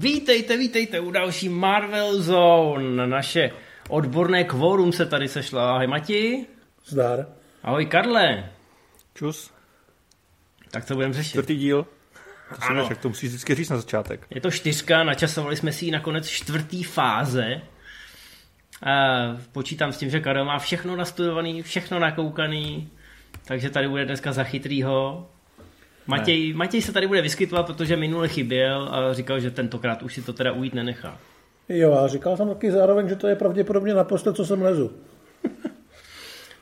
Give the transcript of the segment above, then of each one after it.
Vítejte, vítejte u další Marvel Zone. Naše odborné kvórum se tady sešlo. Ahoj Mati. Zdar. Ahoj Karle. Čus. Tak co budeme řešit? Čtvrtý díl. To, Ano. ano. to musíš vždycky říct na začátek. Je to čtyřka, načasovali jsme si ji na konec čtvrtý fáze. A počítám s tím, že Karel má všechno nastudovaný, všechno nakoukaný, takže tady bude dneska za chytrýho. Matěj, Matěj se tady bude vyskytovat, protože minule chyběl a říkal, že tentokrát už si to teda ujít nenechá. Jo, a říkal jsem taky zároveň, že to je pravděpodobně naposled, co sem lezu.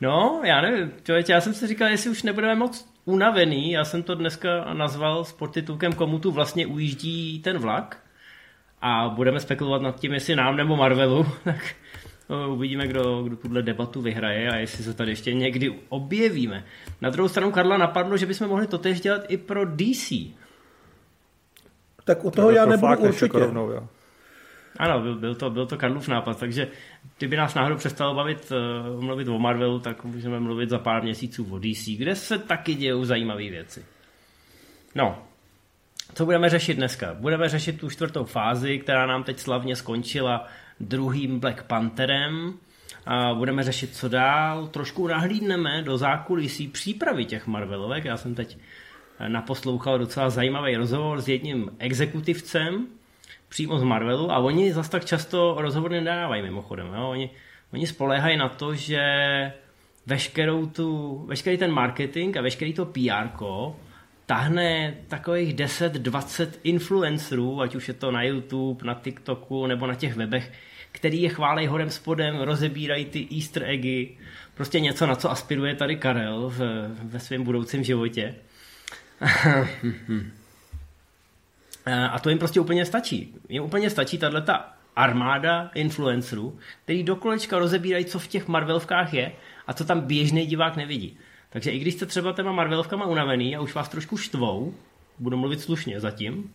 No, já nevím, člověče, já jsem si říkal, jestli už nebudeme moc unavený, já jsem to dneska nazval s podtitulkem Komu tu vlastně ujíždí ten vlak a budeme spekulovat nad tím, jestli nám nebo Marvelu, tak uvidíme, kdo, kdo tuhle debatu vyhraje a jestli se tady ještě někdy objevíme. Na druhou stranu Karla napadlo, že bychom mohli totéž dělat i pro DC. Tak u toho já nebudu Proflákneš určitě. Jako rovnou, jo. Ano, byl, byl, to, byl to Karlův nápad, takže kdyby nás náhodou přestalo bavit uh, mluvit o Marvelu, tak můžeme mluvit za pár měsíců o DC, kde se taky dějou zajímavé věci. No, co budeme řešit dneska? Budeme řešit tu čtvrtou fázi, která nám teď slavně skončila druhým Black Pantherem. A budeme řešit, co dál. Trošku nahlídneme do zákulisí přípravy těch Marvelovek. Já jsem teď naposlouchal docela zajímavý rozhovor s jedním exekutivcem, přímo z Marvelu a oni zas tak často rozhovor nedávají mimochodem. Jo? Oni, oni spoléhají na to, že veškerou tu, veškerý ten marketing a veškerý to PR tahne takových 10-20 influencerů, ať už je to na YouTube, na TikToku nebo na těch webech, který je chválej horem spodem, rozebírají ty easter eggy, prostě něco, na co aspiruje tady Karel v, ve svém budoucím životě. A to jim prostě úplně stačí. Jim úplně stačí tahle ta armáda influencerů, který do kolečka rozebírají, co v těch Marvelovkách je a co tam běžný divák nevidí. Takže i když jste třeba těma Marvelovkama unavený a už vás trošku štvou, budu mluvit slušně zatím,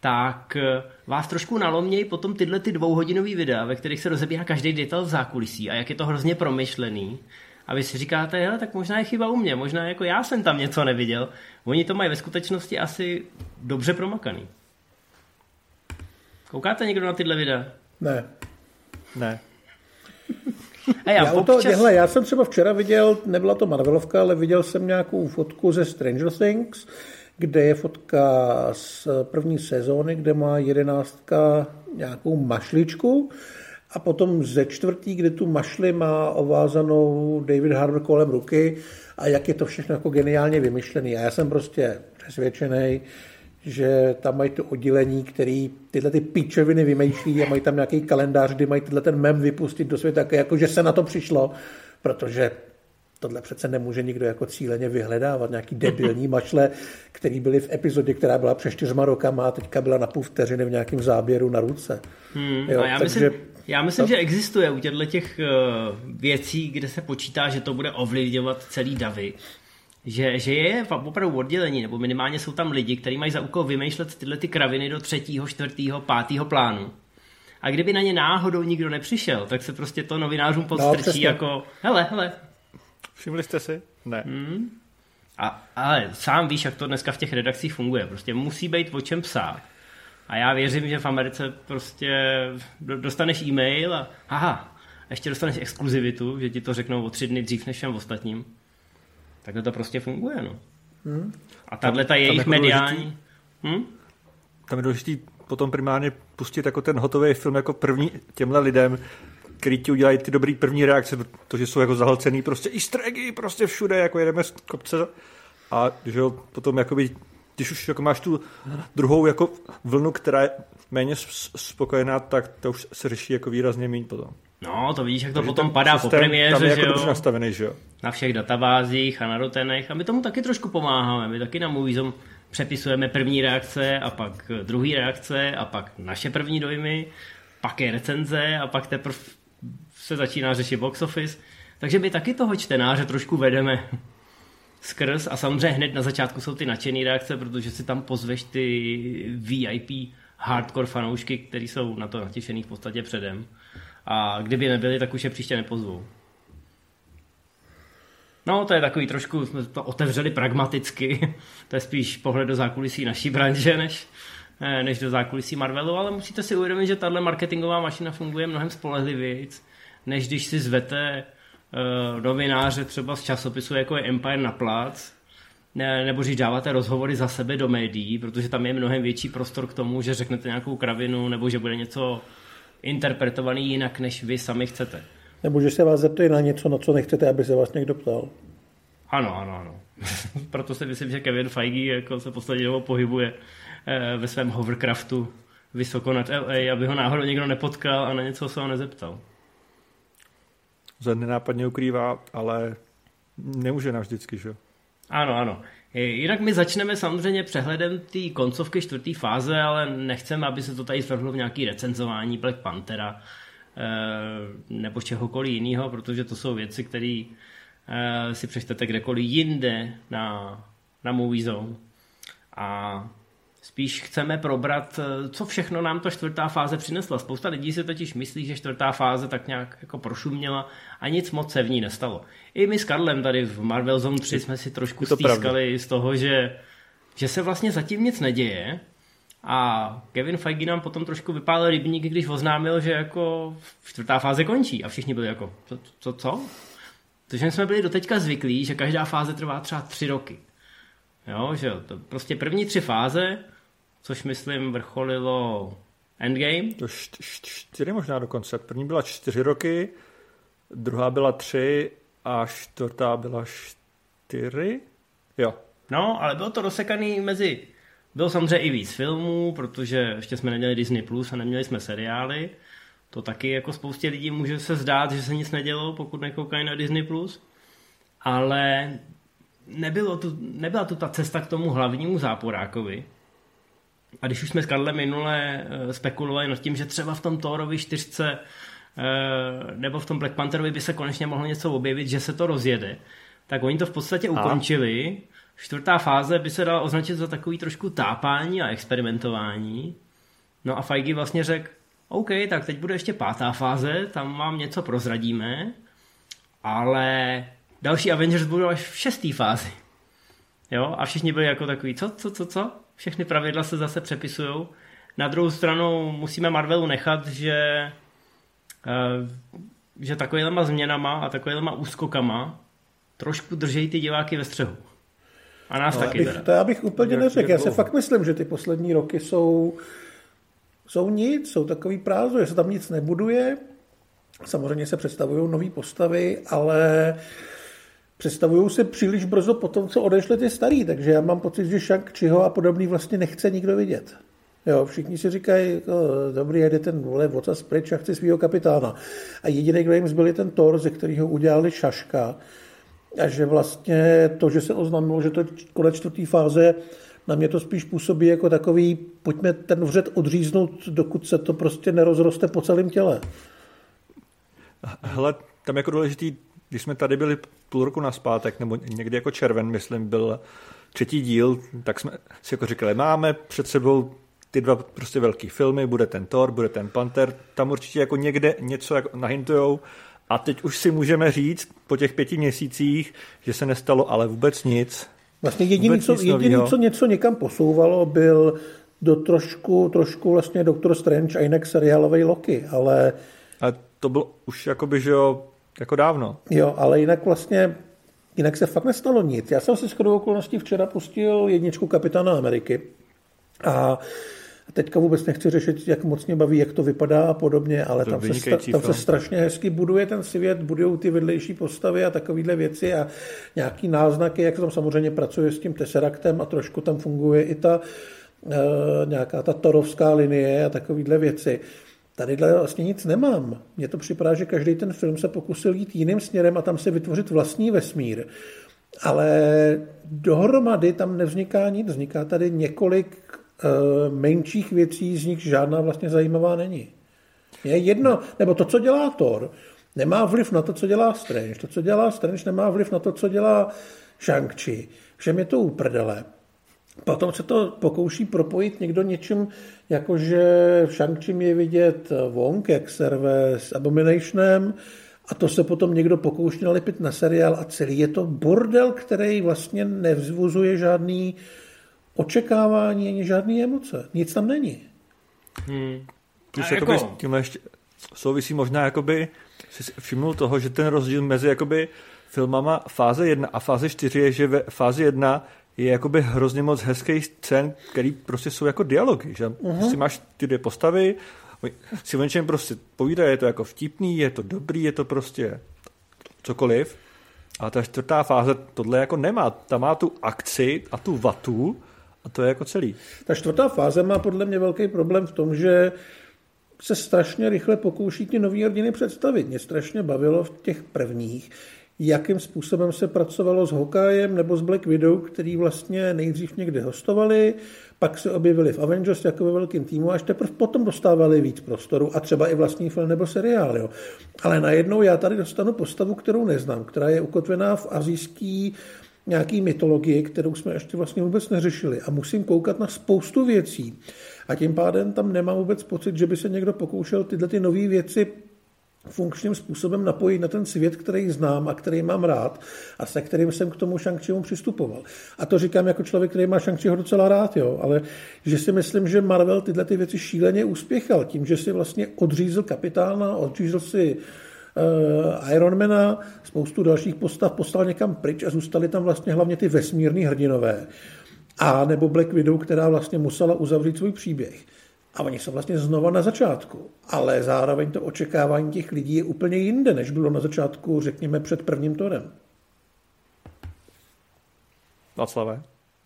tak eh, vás trošku nalomějí potom tyhle ty dvouhodinové videa, ve kterých se rozebírá každý detail v zákulisí a jak je to hrozně promyšlený. A vy si říkáte, hele, tak možná je chyba u mě, možná jako já jsem tam něco neviděl. Oni to mají ve skutečnosti asi dobře promakaný. Koukáte někdo na tyhle videa? Ne. Ne. A já, Já, občas... hele, já jsem třeba včera viděl, nebyla to Marvelovka, ale viděl jsem nějakou fotku ze Stranger Things, kde je fotka z první sezóny, kde má jedenáctka nějakou mašličku a potom ze čtvrtý, kde tu mašli má ovázanou David Harbour kolem ruky a jak je to všechno jako geniálně vymyšlený. A já jsem prostě přesvědčený, že tam mají to oddělení, který tyhle ty píčoviny vymýšlí a mají tam nějaký kalendář, kdy mají tyhle ten mem vypustit do světa, jako že se na to přišlo, protože tohle přece nemůže nikdo jako cíleně vyhledávat, nějaký debilní mačle, který byly v epizodě, která byla před čtyřma rokama a teďka byla na půl vteřiny v nějakém záběru na ruce. Hmm, jo, a já takže... myslím, já myslím, že existuje u těchto těch uh, věcí, kde se počítá, že to bude ovlivňovat celý davy, že, že je opravdu oddělení, nebo minimálně jsou tam lidi, kteří mají za úkol vymýšlet tyhle ty kraviny do třetího, čtvrtého, pátého plánu. A kdyby na ně náhodou nikdo nepřišel, tak se prostě to novinářům podstrčí no, jako, hele, hele. Všimli jste si? Ne. Hmm. A, ale sám víš, jak to dneska v těch redakcích funguje. Prostě musí být o čem psát. A já věřím, že v Americe prostě dostaneš e-mail a aha, ještě dostaneš exkluzivitu, že ti to řeknou o tři dny dřív než všem ostatním. Takhle to prostě funguje, no. Hmm. A tahle ta jejich jako mediální... Hm? Tam je důležitý potom primárně pustit jako ten hotový film jako první těmhle lidem, který ti udělají ty dobrý první reakce, protože jsou jako zahlcený prostě easter eggy prostě všude, jako jedeme z kopce a že jo, potom jakoby, když už jako máš tu druhou jako vlnu, která je méně spokojená, tak to už se řeší jako výrazně méně potom. No, to vidíš, jak to Takže potom padá po premiéře, tam je že jako jo? nastavený, že jo? Na všech databázích a na rotenech a my tomu taky trošku pomáháme. My taky na Moviezom přepisujeme první reakce a pak druhý reakce a pak naše první dojmy, pak je recenze a pak teprve se začíná řešit box office. Takže my taky toho čtenáře trošku vedeme skrz a samozřejmě hned na začátku jsou ty nadšené reakce, protože si tam pozveš ty VIP hardcore fanoušky, kteří jsou na to natěšený v podstatě předem. A kdyby nebyli, tak už je příště nepozvou. No, to je takový trošku, jsme to otevřeli pragmaticky. To je spíš pohled do zákulisí naší branže, než, eh, než do zákulisí Marvelu, ale musíte si uvědomit, že tahle marketingová mašina funguje mnohem spolehlivěji, než když si zvete uh, novináře třeba z časopisu, jako je Empire na plac, ne, nebo když dáváte rozhovory za sebe do médií, protože tam je mnohem větší prostor k tomu, že řeknete nějakou kravinu, nebo že bude něco interpretovaný jinak, než vy sami chcete. Nebo že se vás zeptají na něco, na co nechcete, aby se vás někdo ptal. Ano, ano, ano. Proto si myslím, že Kevin Feige jako se poslední dobou pohybuje eh, ve svém hovercraftu vysoko nad LA, aby ho náhodou někdo nepotkal a na něco se ho nezeptal. Zen nenápadně ukrývá, ale nemůže navždycky, že jo? Ano, ano. Jinak my začneme samozřejmě přehledem té koncovky čtvrté fáze, ale nechceme, aby se to tady zvrhlo v nějaký recenzování Black Panthera eh, nebo čehokoliv jiného, protože to jsou věci, které eh, si přečtete kdekoliv jinde na, na Movie Zone. A Spíš chceme probrat, eh, co všechno nám ta čtvrtá fáze přinesla. Spousta lidí si totiž myslí, že čtvrtá fáze tak nějak jako prošuměla a nic moc se v ní nestalo. I my s Karlem tady v Marvel Zone 3 jsme si trošku stýskali z toho, že, že se vlastně zatím nic neděje a Kevin Feige nám potom trošku vypálil rybník, když oznámil, že jako čtvrtá fáze končí a všichni byli jako, co, co, co? Protože jsme byli doteďka zvyklí, že každá fáze trvá třeba tři roky. Jo, že jo, to prostě první tři fáze což myslím vrcholilo Endgame. To čtyři možná dokonce. První byla čtyři roky, druhá byla tři a čtvrtá byla čtyři. Jo. No, ale bylo to rozsekaný mezi... Bylo samozřejmě i víc filmů, protože ještě jsme neměli Disney Plus a neměli jsme seriály. To taky jako spoustě lidí může se zdát, že se nic nedělo, pokud nekoukají na Disney Plus. Ale nebylo tu, nebyla tu ta cesta k tomu hlavnímu záporákovi, a když už jsme s Karlem minule eh, spekulovali nad tím, že třeba v tom Thorovi čtyřce eh, nebo v tom Black Pantherovi by se konečně mohlo něco objevit, že se to rozjede, tak oni to v podstatě ukončili. Čtvrtá fáze by se dala označit za takový trošku tápání a experimentování. No a Feige vlastně řekl, OK, tak teď bude ještě pátá fáze, tam vám něco prozradíme, ale další Avengers budou až v šestý fázi. Jo, a všichni byli jako takový, co, co, co, co? Všechny pravidla se zase přepisují. Na druhou stranu musíme Marvelu nechat, že, eh, že takovýhlema změnama a takovýhlema úskokama trošku držejí ty diváky ve střehu. A nás no, taky bych, To já bych úplně neřekl. Já se fakt myslím, že ty poslední roky jsou, jsou nic, jsou takový prázdno, že se tam nic nebuduje. Samozřejmě se představují nové postavy, ale uh, představují se příliš brzo po tom, co odešly ty starý, takže já mám pocit, že shang Čiho a podobný vlastně nechce nikdo vidět. Jo, všichni si říkají, jako, dobrý, jde ten vole vocas pryč a chci svého kapitána. A jediný, kdo jim zbyl, je ten Thor, ze kterého udělali šaška. A že vlastně to, že se oznámilo, že to je konec čtvrtý fáze, na mě to spíš působí jako takový, pojďme ten vřet odříznout, dokud se to prostě nerozroste po celém těle. Hele, tam jako důležitý když jsme tady byli půl roku naspátek, nebo někdy jako červen, myslím, byl třetí díl, tak jsme si jako říkali, máme před sebou ty dva prostě velký filmy, bude ten Thor, bude ten Panther, tam určitě jako někde něco jako nahintujou a teď už si můžeme říct po těch pěti měsících, že se nestalo ale vůbec nic. Vlastně jediný, co, jediný co něco někam posouvalo, byl do trošku, trošku vlastně Doctor Strange a jinak seriálový Loki, ale... A to bylo už jakoby, že jo, jako dávno. Jo, ale jinak vlastně, jinak se fakt nestalo nic. Já jsem si shodou okolností včera pustil jedničku Kapitána Ameriky a teďka vůbec nechci řešit, jak moc mě baví, jak to vypadá a podobně, ale tam se, tam se strašně hezky buduje ten svět, budují ty vedlejší postavy a takovéhle věci a nějaký náznaky, jak tam samozřejmě pracuje s tím Tesseractem a trošku tam funguje i ta e, nějaká ta torovská linie a takovéhle věci. Tady vlastně nic nemám. Mně to připadá, že každý ten film se pokusil jít jiným směrem a tam se vytvořit vlastní vesmír. Ale dohromady tam nevzniká nic. Vzniká tady několik uh, menších věcí, z nich žádná vlastně zajímavá není. Je jedno, nebo to, co dělá Thor, nemá vliv na to, co dělá Strange. To, co dělá Strange, nemá vliv na to, co dělá Shang-Chi. Všem je to uprdele. Potom se to pokouší propojit někdo něčím, jakože v shang je vidět Wong, jak serve s Abominationem, a to se potom někdo pokouší nalepit na seriál a celý je to bordel, který vlastně nevzvuzuje žádný očekávání ani žádné emoce. Nic tam není. Hmm. Plus jako... s tímhle ještě souvisí možná jakoby, si všimnul toho, že ten rozdíl mezi jakoby filmama fáze 1 a fáze 4 je, že ve fázi 1 je jakoby hrozně moc hezkých scén, který prostě jsou jako dialogy, že uh-huh. prostě máš ty dvě postavy, si o něčem prostě povídají, je to jako vtipný, je to dobrý, je to prostě cokoliv. A ta čtvrtá fáze tohle jako nemá. Ta má tu akci a tu vatu a to je jako celý. Ta čtvrtá fáze má podle mě velký problém v tom, že se strašně rychle pokouší ty nové rodiny představit. Mě strašně bavilo v těch prvních, jakým způsobem se pracovalo s Hokajem nebo s Black Widow, který vlastně nejdřív někde hostovali, pak se objevili v Avengers jako ve velkém týmu a až teprve potom dostávali víc prostoru a třeba i vlastní film nebo seriál. Jo. Ale najednou já tady dostanu postavu, kterou neznám, která je ukotvená v azijský nějaký mytologii, kterou jsme ještě vlastně vůbec neřešili a musím koukat na spoustu věcí a tím pádem tam nemám vůbec pocit, že by se někdo pokoušel tyhle ty nové věci funkčním způsobem napojit na ten svět, který znám a který mám rád a se kterým jsem k tomu shang přistupoval. A to říkám jako člověk, který má shang docela rád, jo, ale že si myslím, že Marvel tyhle ty věci šíleně uspěchal tím, že si vlastně odřízl kapitána, odřízl si uh, Ironmana, spoustu dalších postav poslal někam pryč a zůstali tam vlastně hlavně ty vesmírní hrdinové. A nebo Black Widow, která vlastně musela uzavřít svůj příběh. A oni jsou vlastně znova na začátku. Ale zároveň to očekávání těch lidí je úplně jinde, než bylo na začátku, řekněme, před prvním torem. Václave?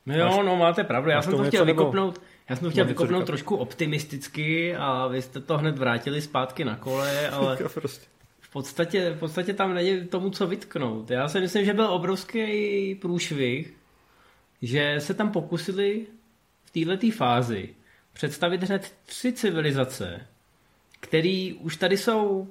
No jo, no máte pravdu. Já jsem to chtěl vykopnout, já jsem to chtěl vykopnout trošku optimisticky a vy jste to hned vrátili zpátky na kole, ale prostě. v, podstatě, v podstatě tam není tomu, co vytknout. Já si myslím, že byl obrovský průšvih, že se tam pokusili v této fázi představit hned tři civilizace, které už tady jsou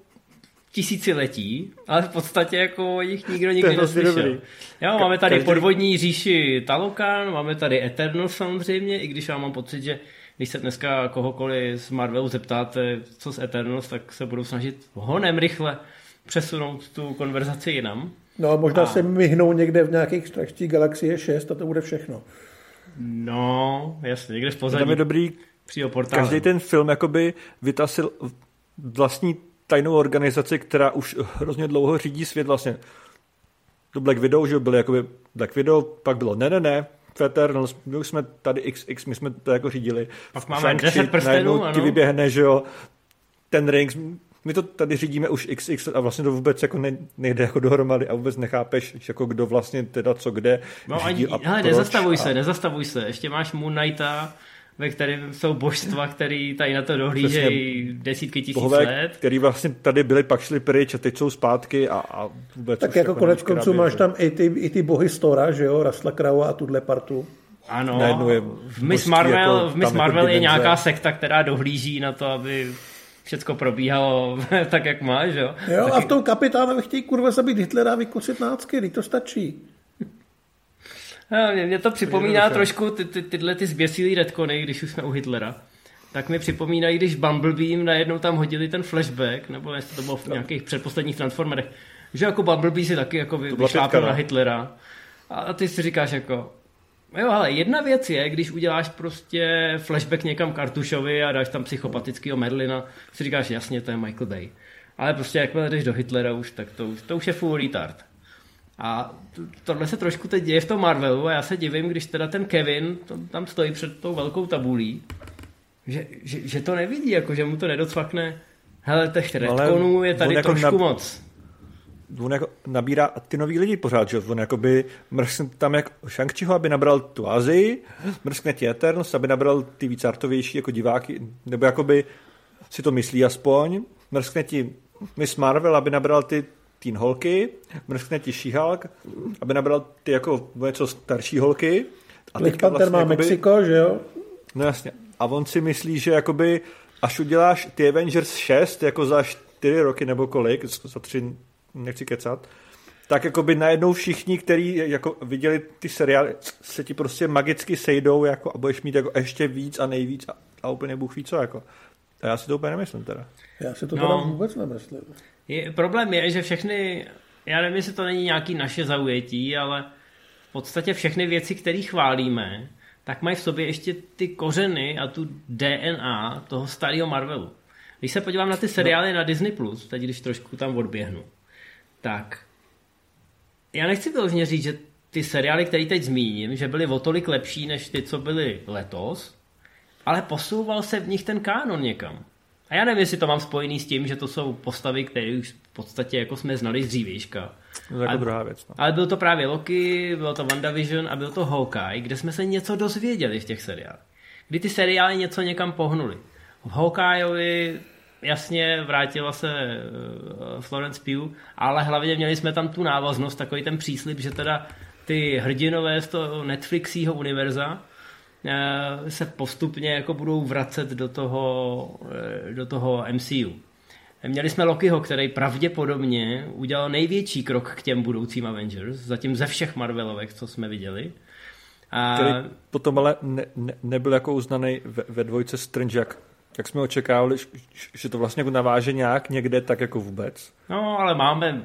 tisíciletí, ale v podstatě jako jich nikdo nikdy neslyšel. Jo, máme tady Každý... podvodní říši Talokan, máme tady Eternal samozřejmě, i když já mám pocit, že když se dneska kohokoliv z Marvelu zeptáte, co z Eternals, tak se budou snažit honem rychle přesunout tu konverzaci jinam. No a možná a... se myhnou někde v nějakých straští galaxie 6 a to bude všechno. No, jasně, někde v pozadí. Tam je dobrý Každý ten film jakoby vytasil vlastní tajnou organizaci, která už hrozně dlouho řídí svět vlastně. To Black Widow, že byly jakoby Black Widow, pak bylo ne, ne, ne, Eternals, my už jsme tady XX, my jsme to jako řídili. Pak máme 10 prstenů, ano. ti vyběhne, že jo, ten Rings, my to tady řídíme už XX a vlastně to vůbec jako ne, nejde jako dohromady a vůbec nechápeš, jako kdo vlastně teda co kde no, ani, a hele, nezastavuj a... se, nezastavuj se, ještě máš Moon Knighta, ve kterém jsou božstva, který tady na to dohlížejí desítky tisíc bohové, let. který vlastně tady byli, pak šli pryč a teď jsou zpátky a, a vůbec Tak jako, jako konec konců máš tam i ty, i ty bohy Stora, že jo, Rastla Krau a tuhle partu. Ano, je v Miss Marvel, jako, v Miss jako Marvel jako je nějaká sekta, která dohlíží na to, aby všechno probíhalo tak, jak má, že jo? Jo, Taky... a v tom kapitánovi chtějí kurva zabít Hitlera a vykosit nácky, to stačí. No, mě, to připomíná trošku ty, ty, tyhle ty zběsilý redkony, když už jsme u Hitlera. Tak mi připomínají, když Bumblebee najednou tam hodili ten flashback, nebo jestli to bylo v no. nějakých předposledních Transformerech, že jako Bumblebee si taky jako vyšlápil na Hitlera. A ty si říkáš jako, jo, ale jedna věc je, když uděláš prostě flashback někam Kartušovi a dáš tam psychopatického Merlina, si říkáš, jasně, to je Michael Bay. Ale prostě jakmile jdeš do Hitlera už, tak to už, to už je full retard. A tohle se trošku teď děje v tom Marvelu a já se divím, když teda ten Kevin tam stojí před tou velkou tabulí, že, že, že to nevidí, jako že mu to nedocvakne. Hele, těch retkonů je tady jako trošku nab... moc. On jako nabírá ty nový lidi pořád, že on jakoby mrskne tam jak shang aby nabral tu Azii, mrskne ti Eternals, aby nabral ty víc artovější jako diváky, nebo jakoby si to myslí aspoň, mrskne ti Miss Marvel, aby nabral ty teen holky, mrskne ti She-Hulk, aby nabral ty jako něco starší holky. A Black Panther vlastně má jakoby, Mexiko, že jo? No jasně. A on si myslí, že jakoby až uděláš ty Avengers 6 jako za 4 roky nebo kolik, za 3, nechci kecat, tak jako by najednou všichni, kteří jako viděli ty seriály, se ti prostě magicky sejdou jako, a budeš mít jako ještě víc a nejvíc a, a úplně bůh ví co. Jako. A já si to úplně nemyslím teda. Já si to no. teda vůbec nemyslím. Je, problém je, že všechny, já nevím, jestli to není nějaký naše zaujetí, ale v podstatě všechny věci, které chválíme, tak mají v sobě ještě ty kořeny a tu DNA toho starého Marvelu. Když se podívám na ty seriály no. na Disney+, teď když trošku tam odběhnu, tak já nechci vyloženě říct, že ty seriály, které teď zmíním, že byly o tolik lepší než ty, co byly letos, ale posouval se v nich ten kánon někam. A já nevím, jestli to mám spojený s tím, že to jsou postavy, které už v podstatě jako jsme znali z dřívějška. To je jako ale, druhá věc. No. Ale byl to právě Loki, bylo to WandaVision a byl to Hawkeye, kde jsme se něco dozvěděli v těch seriálech. Kdy ty seriály něco někam pohnuli. V Hawkeyeovi jasně vrátila se eh, Florence Pugh, ale hlavně měli jsme tam tu návaznost, takový ten příslip, že teda ty hrdinové z toho Netflixího univerza se postupně jako budou vracet do toho, eh, do toho MCU. Měli jsme Lokiho, který pravděpodobně udělal největší krok k těm budoucím Avengers, zatím ze všech Marvelovek, co jsme viděli. A... Který potom ale ne, ne, nebyl jako uznaný ve, ve dvojce Strange, jak, jak jsme očekávali, že to vlastně jako naváže nějak někde, tak jako vůbec. No, ale máme,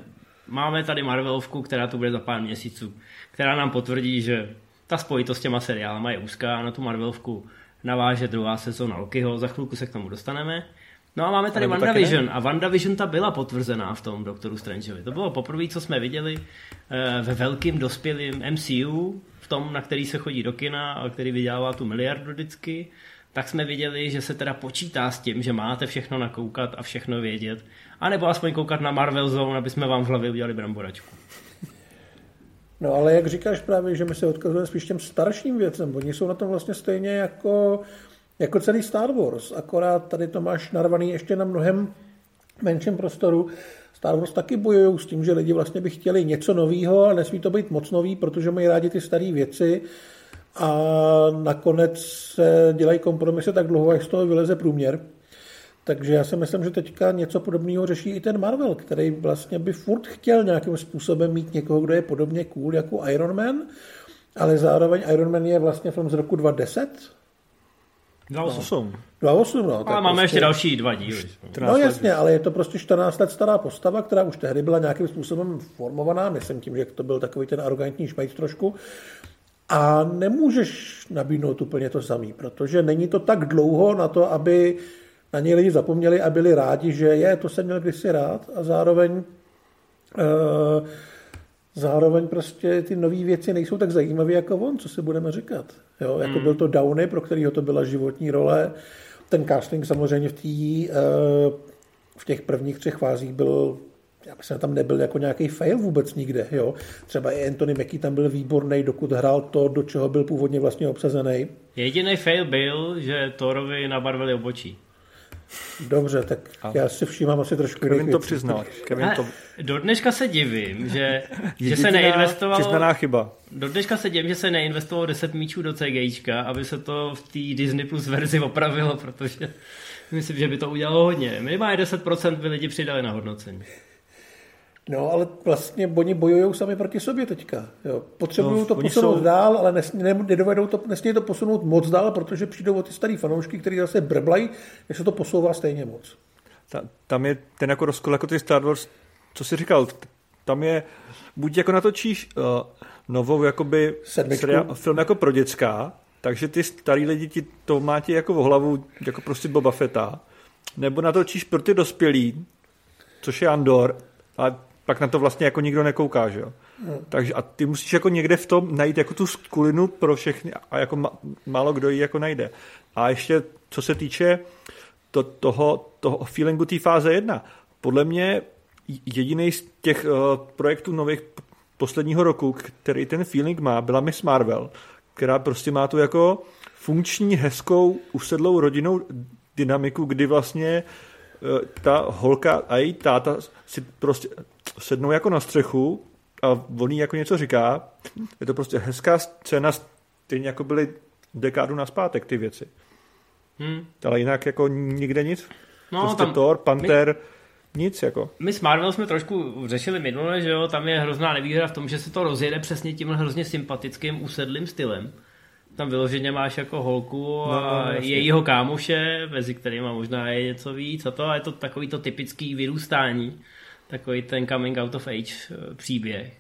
máme tady Marvelovku, která tu bude za pár měsíců která nám potvrdí, že ta spojitost s těma seriálama je úzká a na tu Marvelovku naváže druhá sezóna Lokiho, za chvilku se k tomu dostaneme. No a máme tady WandaVision a WandaVision ta byla potvrzená v tom Doktoru Strangeovi. To bylo poprvé, co jsme viděli eh, ve velkým dospělým MCU, v tom, na který se chodí do kina a který vydělává tu miliardu vždycky, tak jsme viděli, že se teda počítá s tím, že máte všechno nakoukat a všechno vědět, anebo aspoň koukat na Marvel Zone, aby jsme vám v hlavě udělali bramboračku. No ale jak říkáš právě, že my se odkazujeme spíš těm starším věcem, oni jsou na tom vlastně stejně jako, jako celý Star Wars, akorát tady to máš narvaný ještě na mnohem menším prostoru. Star Wars taky bojují s tím, že lidi vlastně by chtěli něco nového, ale nesmí to být moc nový, protože mají rádi ty staré věci a nakonec se dělají kompromisy tak dlouho, až z toho vyleze průměr. Takže já si myslím, že teďka něco podobného řeší i ten Marvel, který vlastně by furt chtěl nějakým způsobem mít někoho, kdo je podobně cool jako Iron Man, ale zároveň Iron Man je vlastně film z roku 2010. 2008. 2008, no. Ale máme prostě... ještě další dva díly. No jasně, ale je to prostě 14 let stará postava, která už tehdy byla nějakým způsobem formovaná, myslím tím, že to byl takový ten arrogantní šmejt trošku. A nemůžeš nabídnout úplně to samý, protože není to tak dlouho na to, aby na něj lidi zapomněli a byli rádi, že je, to jsem měl kdysi rád a zároveň uh, zároveň prostě ty nové věci nejsou tak zajímavé jako on, co si budeme říkat. Jo, jako hmm. byl to Downey, pro kterého to byla životní role. Ten casting samozřejmě v, tý, uh, v těch prvních třech fázích byl já myslím, tam nebyl jako nějaký fail vůbec nikde. Jo. Třeba i Anthony Mackie tam byl výborný, dokud hrál to, do čeho byl původně vlastně obsazený. Jediný fail byl, že Thorovi nabarvili obočí. Dobře, tak a já si všímám asi trošku Kevin to přiznal. Kevin to... Do dneška se divím, že, že se neinvestovalo... Přiznaná chyba. Do dneška se divím, že se neinvestovalo 10 míčů do CGIčka, aby se to v té Disney Plus verzi opravilo, protože myslím, že by to udělalo hodně. Minimálně 10% by lidi přidali na hodnocení. No, ale vlastně oni bojují sami proti sobě teďka. Jo. Potřebují no, to posunout jsou... dál, ale nes, ne, nedovedou to, nesmí to posunout moc dál, protože přijdou o ty starý fanoušky, kteří zase brblají, že se to posouvá stejně moc. Ta, tam je ten jako rozkol jako ty Star Wars, co jsi říkal, tam je, buď jako natočíš uh, novou jakoby seriál, film jako pro dětská, takže ty starý lidi ti to má ti jako v hlavu, jako prostě Boba Fetta, nebo natočíš pro ty dospělí, což je Andor, a pak na to vlastně jako nikdo nekouká, že jo. Hmm. Takže a ty musíš jako někde v tom najít jako tu skulinu pro všechny a jako ma, málo kdo ji jako najde. A ještě co se týče to, toho, toho feelingu té fáze jedna, podle mě jediný z těch uh, projektů nových posledního roku, který ten feeling má, byla Miss Marvel, která prostě má tu jako funkční, hezkou, usedlou rodinou dynamiku, kdy vlastně uh, ta holka a její táta si prostě sednou jako na střechu a on jako něco říká. Je to prostě hezká scéna, stejně jako byly dekádu naspátek ty věci. Hmm. Ale jinak jako nikde nic. No, prostě tam, Thor, Panther, my, nic jako. My s Marvel jsme trošku řešili minule, že jo, tam je hrozná nevýhoda v tom, že se to rozjede přesně tím hrozně sympatickým, usedlým stylem. Tam vyloženě máš jako holku no, a no, jejího kámoše, mezi kterými možná je něco víc a to, a je to takový to typický vyrůstání takový ten coming out of age eh, příběh.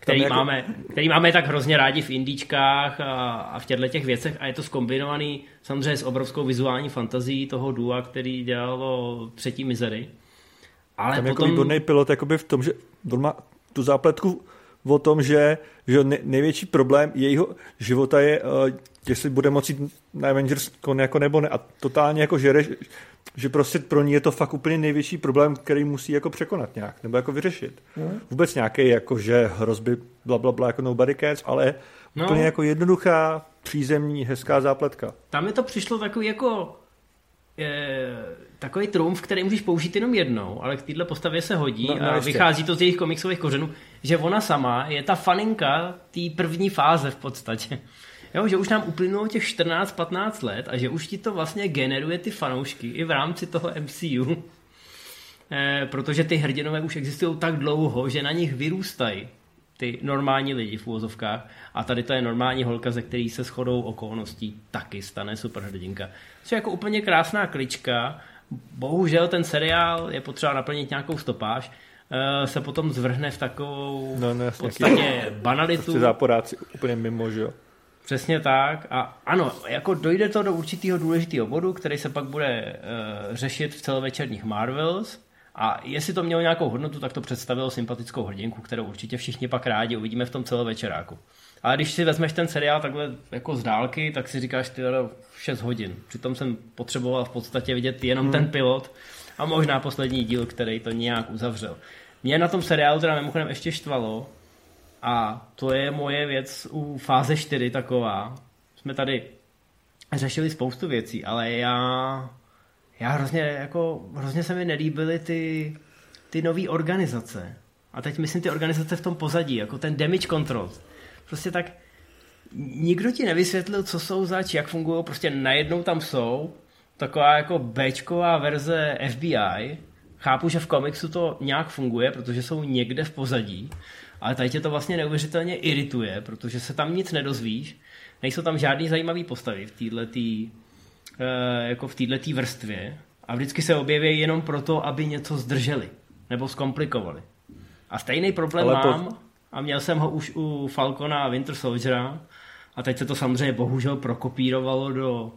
který, jako- máme, který máme tak hrozně rádi v indíčkách a, a v těchto těch věcech a je to skombinovaný samozřejmě s obrovskou vizuální fantazí toho dua, který dělalo třetí mizery. Ale Tam jako potom... výborný pilot jakoby v tom, že on má tu zápletku o tom, že, že ne- největší problém jejího života je, uh, jestli bude moci na Avengers kon jako nebo ne. A totálně jako žere, že, že prostě pro ní je to fakt úplně největší problém, který musí jako překonat nějak, nebo jako vyřešit. Hmm. Vůbec nějaký jako, že hrozby bla, bla, bla, jako nobody cares, ale No. úplně jako jednoduchá, přízemní, hezká zápletka. Tam mi to přišlo takový jako je, takový trumf, který můžeš použít jenom jednou, ale k této postavě se hodí No, no, a jistě. vychází to z jejich komiksových kořenů, že ona sama je ta faninka té první fáze v podstatě. Jo, že už nám uplynulo těch 14-15 let a že už ti to vlastně generuje ty fanoušky i v rámci toho MCU. Eh, protože ty hrdinové už existují tak dlouho, že na nich vyrůstají ty normální lidi v úvozovkách a tady to je normální holka, ze který se shodou okolností taky stane superhrdinka. Což je jako úplně krásná klička. Bohužel ten seriál je potřeba naplnit nějakou stopáž, eh, se potom zvrhne v takovou No, no, v jasně, podstatě banalitu. Prostě záporáci úplně mimo, že jo. Přesně tak. A ano, jako dojde to do určitého důležitého bodu, který se pak bude uh, řešit v celovečerních Marvels. A jestli to mělo nějakou hodnotu, tak to představilo sympatickou hrdinku, kterou určitě všichni pak rádi uvidíme v tom celovečeráku. Ale když si vezmeš ten seriál takhle jako z dálky, tak si říkáš, ty 6 hodin. Přitom jsem potřeboval v podstatě vidět jenom hmm. ten pilot a možná poslední díl, který to nějak uzavřel. Mě na tom seriálu teda mimochodem ještě štvalo, a to je moje věc u fáze 4 taková. Jsme tady řešili spoustu věcí, ale já, já hrozně, jako, hrozně se mi nelíbily ty, ty nové organizace. A teď myslím ty organizace v tom pozadí, jako ten damage control. Prostě tak nikdo ti nevysvětlil, co jsou zač, jak fungují, prostě najednou tam jsou taková jako Bčková verze FBI. Chápu, že v komiksu to nějak funguje, protože jsou někde v pozadí, ale tady tě to vlastně neuvěřitelně irituje, protože se tam nic nedozvíš, nejsou tam žádný zajímavý postavy v této jako v této vrstvě a vždycky se objeví jenom proto, aby něco zdrželi nebo zkomplikovali. A stejný problém Ale po- mám a měl jsem ho už u Falcona a Winter Soldiera a teď se to samozřejmě bohužel prokopírovalo do,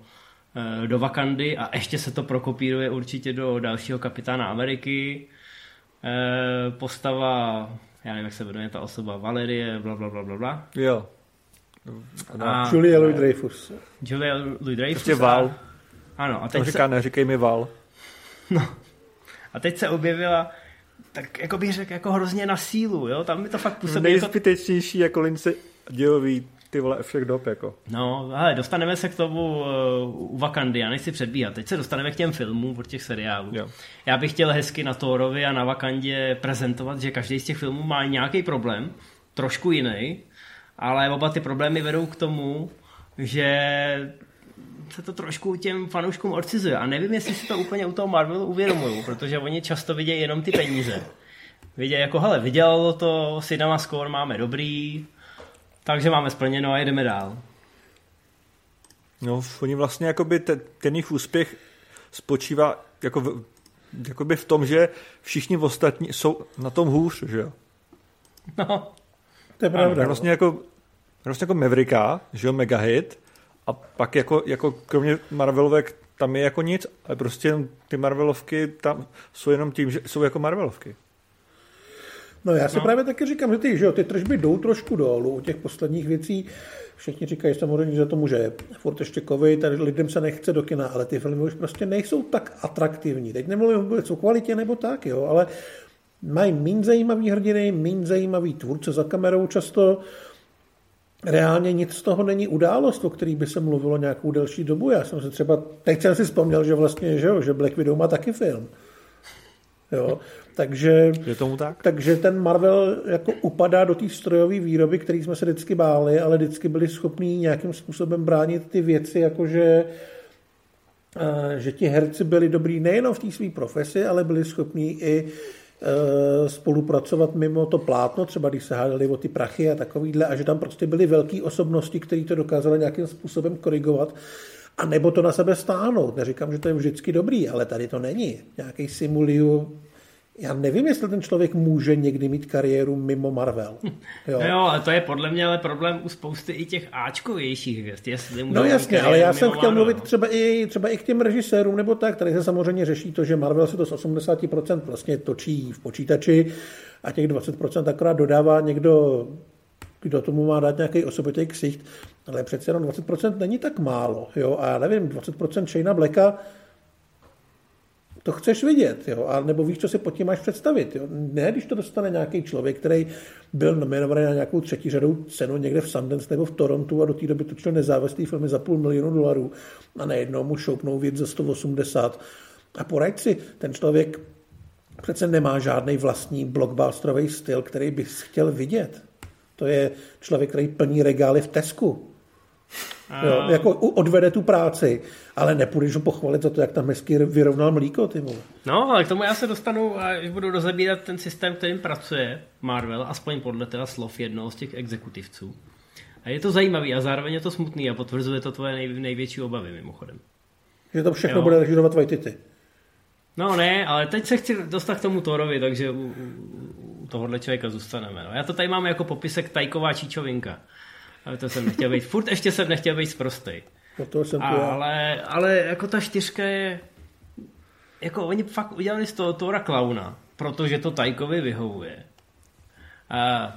eh, do Wakandy a ještě se to prokopíruje určitě do dalšího kapitána Ameriky. Eh, Postava, já nevím, jak se jmenuje ta osoba, Valerie, bla, bla, bla, bla, bla. Jo. A Julia Louis-Dreyfus. Julia Louis-Dreyfus. Prostě Val. Ano, a teď, se, říká, neříkej mi Val. a teď se objevila tak jako bych řekl, jako hrozně na sílu, jo? Tam mi to fakt působí jako... Nejzbytečnější jako lince dějový ty vole všech dob, jako. No, ale dostaneme se k tomu uh, u Wakandy, já nechci předbíhat. Teď se dostaneme k těm filmům od těch seriálů. Jo. Já bych chtěl hezky na Thorovi a na Wakandě prezentovat, že každý z těch filmů má nějaký problém, trošku jiný, ale oba ty problémy vedou k tomu, že se to trošku těm fanouškům odcizuje. A nevím, jestli si to úplně u toho Marvelu uvědomují, protože oni často vidějí jenom ty peníze. Vidějí jako, hele, vydělalo to, cinema score máme dobrý, takže máme splněno a jedeme dál. No, oni vlastně jakoby ten, ten jejich úspěch spočívá jako v, jakoby v tom, že všichni ostatní jsou na tom hůř, že jo. No, To je pravda. no. Vlastně jako, vlastně jako Mavericka, že jo, mega hit, a pak jako, jako kromě Marvelovek tam je jako nic, ale prostě ty Marvelovky tam jsou jenom tím, že jsou jako Marvelovky. No já si No. právě taky říkám, že ty, že jo, ty tržby jdou trošku dolů u těch posledních věcí. Všichni říkají samozřejmě, že to může furt ještě covid, tady lidem se nechce do kina, ale ty filmy už prostě nejsou tak atraktivní. Teď nemluvím vůbec o kvalitě nebo tak, jo, ale mají méně zajímavý hrdiny, méně zajímavý tvůrce za kamerou často. Reálně nic z toho není událost, o který by se mluvilo nějakou delší dobu. Já jsem se třeba, teď jsem si vzpomněl, že vlastně, že, jo, že Black Widow má taky film. Jo, takže Je tomu tak? takže ten Marvel jako upadá do té strojové výroby, který jsme se vždycky báli, ale vždycky byli schopní nějakým způsobem bránit ty věci, jakože eh, že ti herci byli dobrý nejenom v té své profesi, ale byli schopní i eh, spolupracovat mimo to plátno, třeba když se hádali o ty prachy a takovýhle, a že tam prostě byly velké osobnosti, které to dokázaly nějakým způsobem korigovat, a nebo to na sebe stáhnout. Neříkám, že to je vždycky dobrý, ale tady to není. Nějaký Simuliu Já nevím, jestli ten člověk může někdy mít kariéru mimo Marvel. Jo, no jo ale to je podle mě ale problém u spousty i těch Ačkovějších hvězd. Jestli no jasně, ale já jsem chtěl Marvel. mluvit třeba i, třeba i k těm režisérům nebo tak, tady se samozřejmě řeší to, že Marvel se to z 80% vlastně točí v počítači a těch 20% akorát dodává někdo kdo tomu má dát nějaký osobitý ksicht, ale přece jenom 20% není tak málo, jo, a já nevím, 20% Shayna Blacka, to chceš vidět, jo, a nebo víš, co si pod tím máš představit, jo. Ne, když to dostane nějaký člověk, který byl nominovaný na nějakou třetí řadou cenu někde v Sundance nebo v Torontu a do té doby točil nezávislý filmy za půl milionu dolarů a najednou mu šoupnou věc za 180 a poraď si, ten člověk přece nemá žádný vlastní blockbusterový styl, který bys chtěl vidět. To je člověk, který plní regály v Tesku. Jo, jako odvede tu práci, ale nepůjdeš ho pochvalit za to, jak tam hezky vyrovnal mlíko. Ty vole. No, ale k tomu já se dostanu a budu rozebírat ten systém, kterým pracuje Marvel, aspoň podle teda slov jednoho z těch exekutivců. A je to zajímavý a zároveň je to smutný a potvrzuje to tvoje nej, největší obavy mimochodem. Že to všechno jo. bude režirovat Waititi. No ne, ale teď se chci dostat k tomu Thorovi, takže u, u, u tohohle člověka zůstaneme. No. Já to tady mám jako popisek Tajková číčovinka. Ale to jsem nechtěl být, furt ještě jsem nechtěl být zprostej. To jsem ale, ale jako ta čtyřka je, jako oni fakt udělali z toho Tora klauna, protože to Tajkovi vyhovuje. A,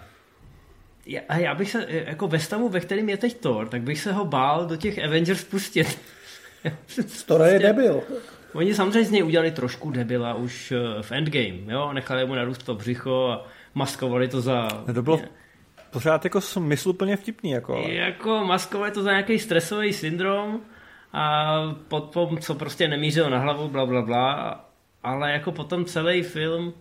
a já bych se, jako ve stavu, ve kterém je teď Thor, tak bych se ho bál do těch Avengers pustit. Tora je debil. Oni samozřejmě z něj udělali trošku debila už eh, v Endgame, jo, nechali mu narůst to břicho a maskovali to za... To bylo pořád jako smysluplně vtipný. Jako. Jako maskovali to za nějaký stresový syndrom a potom, co prostě nemířil na hlavu, bla, bla, bla, ale jako potom celý film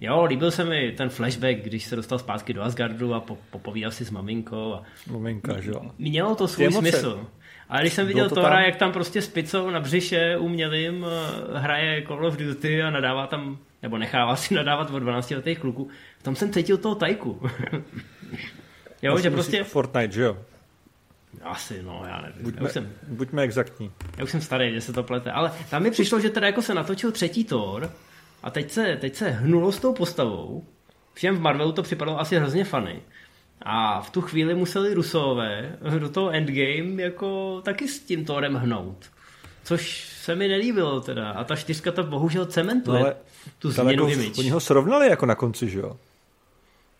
Jo, líbil se mi ten flashback, když se dostal zpátky do Asgardu a po, popovídal si s maminkou. A Maminka, že jo. Mělo to svůj smysl. A když jsem viděl Tora, tam... jak tam prostě s picou na břiše umělým eh, hraje Call of Duty a nadává tam, nebo nechává si nadávat od 12 letých kluků, tam jsem cítil toho tajku. jo, že prostě... Fortnite, že jo? Asi, no, já nevím. Buďme, já už jsem, buďme exaktní. Já už jsem starý, že se to plete. Ale tam mi přišlo, že teda jako se natočil třetí Thor a teď se, teď se hnulo s tou postavou. Všem v Marvelu to připadalo asi hrozně funny. A v tu chvíli museli Rusové do toho endgame jako taky s tím Thorem hnout. Což se mi nelíbilo teda. A ta čtyřka to bohužel cementuje no ale, tu změnu jako, Oni ho srovnali jako na konci, že jo?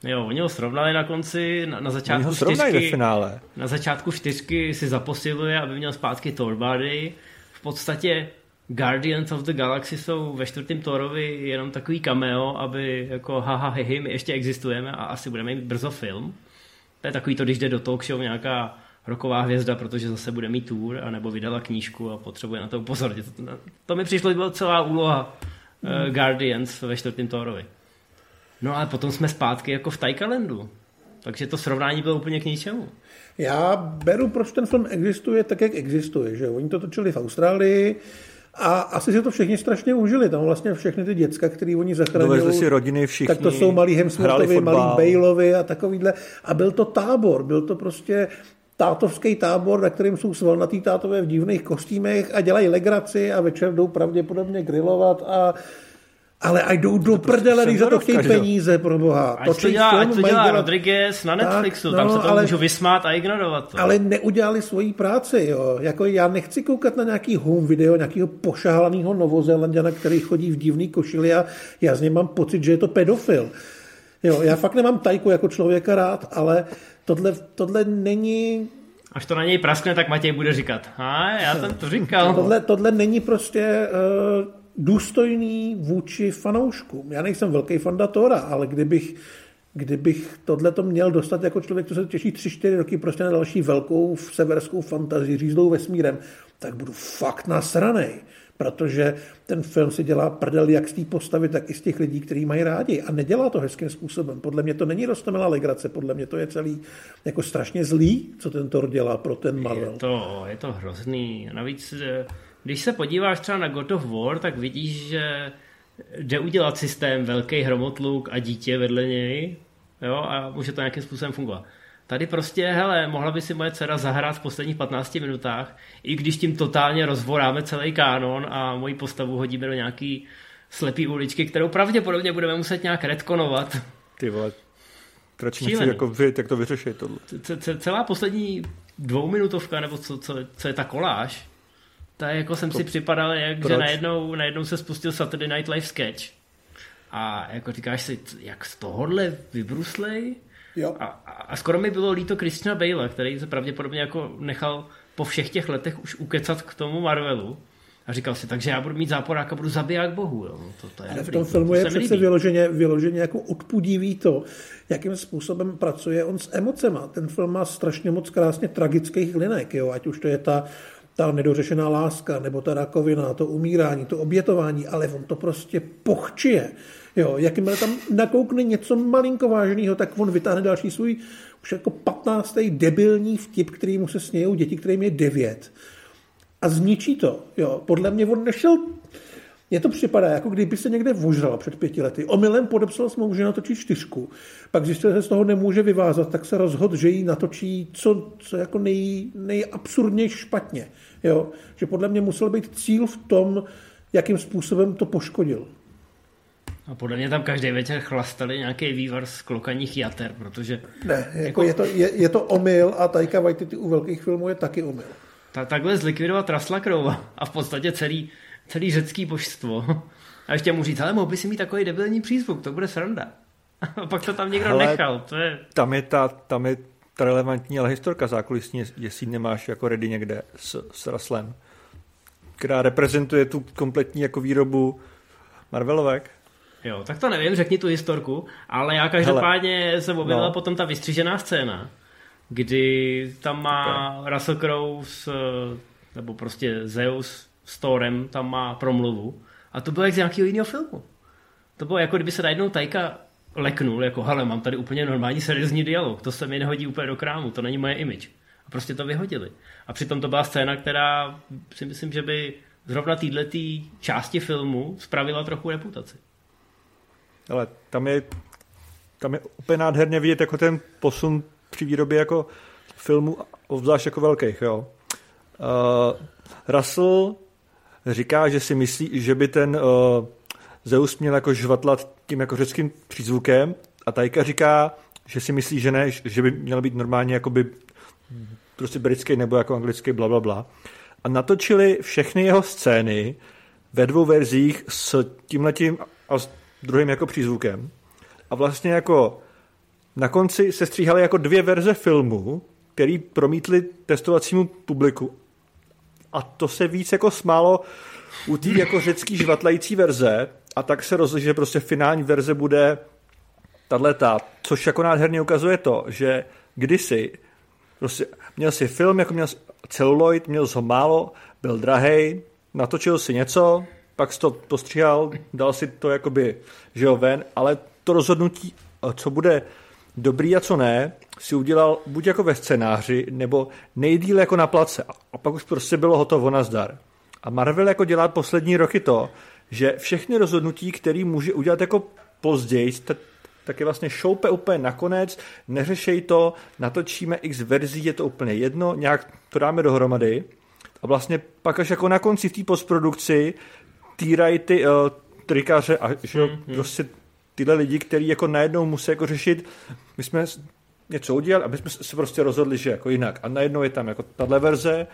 Jo, oni ho srovnali na konci, na, na začátku oni ho čtyřky. ve finále. Na začátku čtyřky si zaposiluje, aby měl zpátky Thor body. V podstatě Guardians of the Galaxy jsou ve čtvrtém Thorovi jenom takový cameo, aby jako haha hehy, my ještě existujeme a asi budeme mít brzo film. To je takový to, když jde do talk show nějaká roková hvězda, protože zase bude mít tour, anebo vydala knížku a potřebuje na to upozornit. To, to mi přišlo, že byla celá úloha uh, Guardians ve čtvrtém Thorovi. No ale potom jsme zpátky jako v Taikalandu. Takže to srovnání bylo úplně k ničemu. Já beru, proč ten film existuje tak, jak existuje. Že? Oni to točili v Austrálii, a asi si to všichni strašně užili. Tam vlastně všechny ty děcka, které oni zachránili. si rodiny všichni. Tak to jsou malí Hemsworthovi, malí Bailovi a takovýhle. A byl to tábor, byl to prostě tátovský tábor, na kterým jsou svalnatý tátové v divných kostýmech a dělají legraci a večer jdou pravděpodobně grilovat a ale ať jdou do prostě prdele, když za to chtějí peníze, pro boha. Ať to dělá, ať to dělá dělat... Rodriguez na Netflixu, tak, no, tam se to ale, můžu vysmát a ignorovat to. Ale neudělali svoji práci, jo. Jako já nechci koukat na nějaký home video, nějakého pošáhlaného novozélanděna, který chodí v divný košili a já z něj mám pocit, že je to pedofil. Jo, já fakt nemám tajku jako člověka rád, ale tohle, tohle není Až to na něj praskne, tak Matěj bude říkat, a já jsem to říkal. Tohle, tohle není prostě uh, důstojný vůči fanouškům. Já nejsem velký fan Datora, ale kdybych, kdybych tohle to měl dostat jako člověk, co se těší 3-4 roky prostě na další velkou severskou fantazii řízlou vesmírem, tak budu fakt nasranej protože ten film si dělá prdel jak z té postavy, tak i z těch lidí, kteří mají rádi. A nedělá to hezkým způsobem. Podle mě to není rostomilá legrace, podle mě to je celý jako strašně zlý, co ten Thor dělá pro ten Marvel. Je to, je to hrozný. Navíc eh, když se podíváš třeba na God of War, tak vidíš, že jde udělat systém velký hromotluk a dítě vedle něj jo, a může to nějakým způsobem fungovat. Tady prostě, hele, mohla by si moje dcera zahrát v posledních 15 minutách, i když tím totálně rozvoráme celý kánon a moji postavu hodíme do nějaký slepý uličky, kterou pravděpodobně budeme muset nějak retkonovat. Ty vole, proč nechci jako vy, jak to vyřešit tohle? Celá poslední dvouminutovka, nebo co, co, co je ta koláž, ta jako jsem to, si připadal, jak, proč? že najednou, najednou se spustil Saturday Night Live sketch a jako říkáš si, jak z tohohle vybruslej? Jo. A, a, skoro mi bylo líto Christiana Bale, který se pravděpodobně jako nechal po všech těch letech už ukecat k tomu Marvelu. A říkal si, takže já budu mít záporák a budu zabíjat bohu. Jo. No, to, to je Ale v tom filmu to je přece vyloženě, vyloženě jako odpudivý to, jakým způsobem pracuje on s emocema. Ten film má strašně moc krásně tragických linek, jo. ať už to je ta ta nedořešená láska, nebo ta rakovina, to umírání, to obětování, ale on to prostě pochčije. Jo, jakmile tam nakoukne něco malinko vážného, tak on vytáhne další svůj už jako 15. debilní vtip, který mu se snějou děti, kterým je devět. A zničí to. Jo. Podle mě on nešel mně to připadá, jako kdyby se někde vožral před pěti lety. Omylem podepsal smlouvu, že natočí čtyřku. Pak zjistil, že z toho nemůže vyvázat, tak se rozhodl, že ji natočí co, co jako nej, nejabsurdnější špatně. Jo? Že podle mě musel být cíl v tom, jakým způsobem to poškodil. A podle mě tam každý večer chlastali nějaký vývar z klokaních jater, protože... Ne, jako, jako je, to, je, je to omyl a Taika Waititi u velkých filmů je taky omyl. Ta, takhle zlikvidovat Rasla Krova a v podstatě celý, celý řecký božstvo. A ještě mu říct, ale mohl by si mít takový debilní přízvuk, to bude sranda. A pak to tam někdo Hele, nechal. To je... Tam je ta, tam je ta relevantní, ale historka zákulisní, jestli nemáš jako ready někde s, s Raslem, která reprezentuje tu kompletní jako výrobu Marvelovek. Jo, tak to nevím, řekni tu historku, ale já každopádně Hele, se objevila no. potom ta vystřížená scéna, kdy tam má okay. Russell Crowe s, nebo prostě Zeus s Thorem, tam má promluvu a to bylo jak z nějakého jiného filmu. To bylo jako kdyby se najednou Tajka leknul, jako hele, mám tady úplně normální seriózní dialog, to se mi nehodí úplně do krámu, to není moje image. A prostě to vyhodili. A přitom to byla scéna, která si myslím, že by zrovna této části filmu spravila trochu reputaci. Ale tam je, tam je úplně nádherně vidět jako ten posun při výrobě jako filmu, obzvlášť jako velkých, jo. Uh, Russell říká, že si myslí, že by ten uh, Zeus měl jako žvatlat tím jako řeckým přízvukem a Tajka říká, že si myslí, že ne, že by měl být normálně jakoby prostě britský nebo jako anglický bla, bla, bla. A natočili všechny jeho scény ve dvou verzích s tímhletím a s druhým jako přízvukem. A vlastně jako na konci se stříhaly jako dvě verze filmu, který promítli testovacímu publiku. A to se víc jako smálo u té jako řecký žvatlající verze. A tak se rozhodl, že prostě finální verze bude tato, což jako nádherně ukazuje to, že kdysi prostě měl si film, jako měl celuloid, měl ho málo, byl drahej, natočil si něco, pak si to postříhal, dal si to jakoby, že jo, ven, ale to rozhodnutí, co bude dobrý a co ne, si udělal buď jako ve scénáři, nebo nejdíl jako na place. A pak už prostě bylo hotovo na zdar. A Marvel jako dělá poslední roky to, že všechny rozhodnutí, které může udělat jako později, tak je vlastně šoupe úplně nakonec, neřešej to, natočíme x verzí, je to úplně jedno, nějak to dáme dohromady a vlastně pak až jako na konci v té postprodukci týrají ty uh, trikáře a že mm, mm. prostě tyhle lidi, kteří jako najednou musí jako řešit, my jsme něco udělali a my jsme se prostě rozhodli, že jako jinak. A najednou je tam jako tahle verze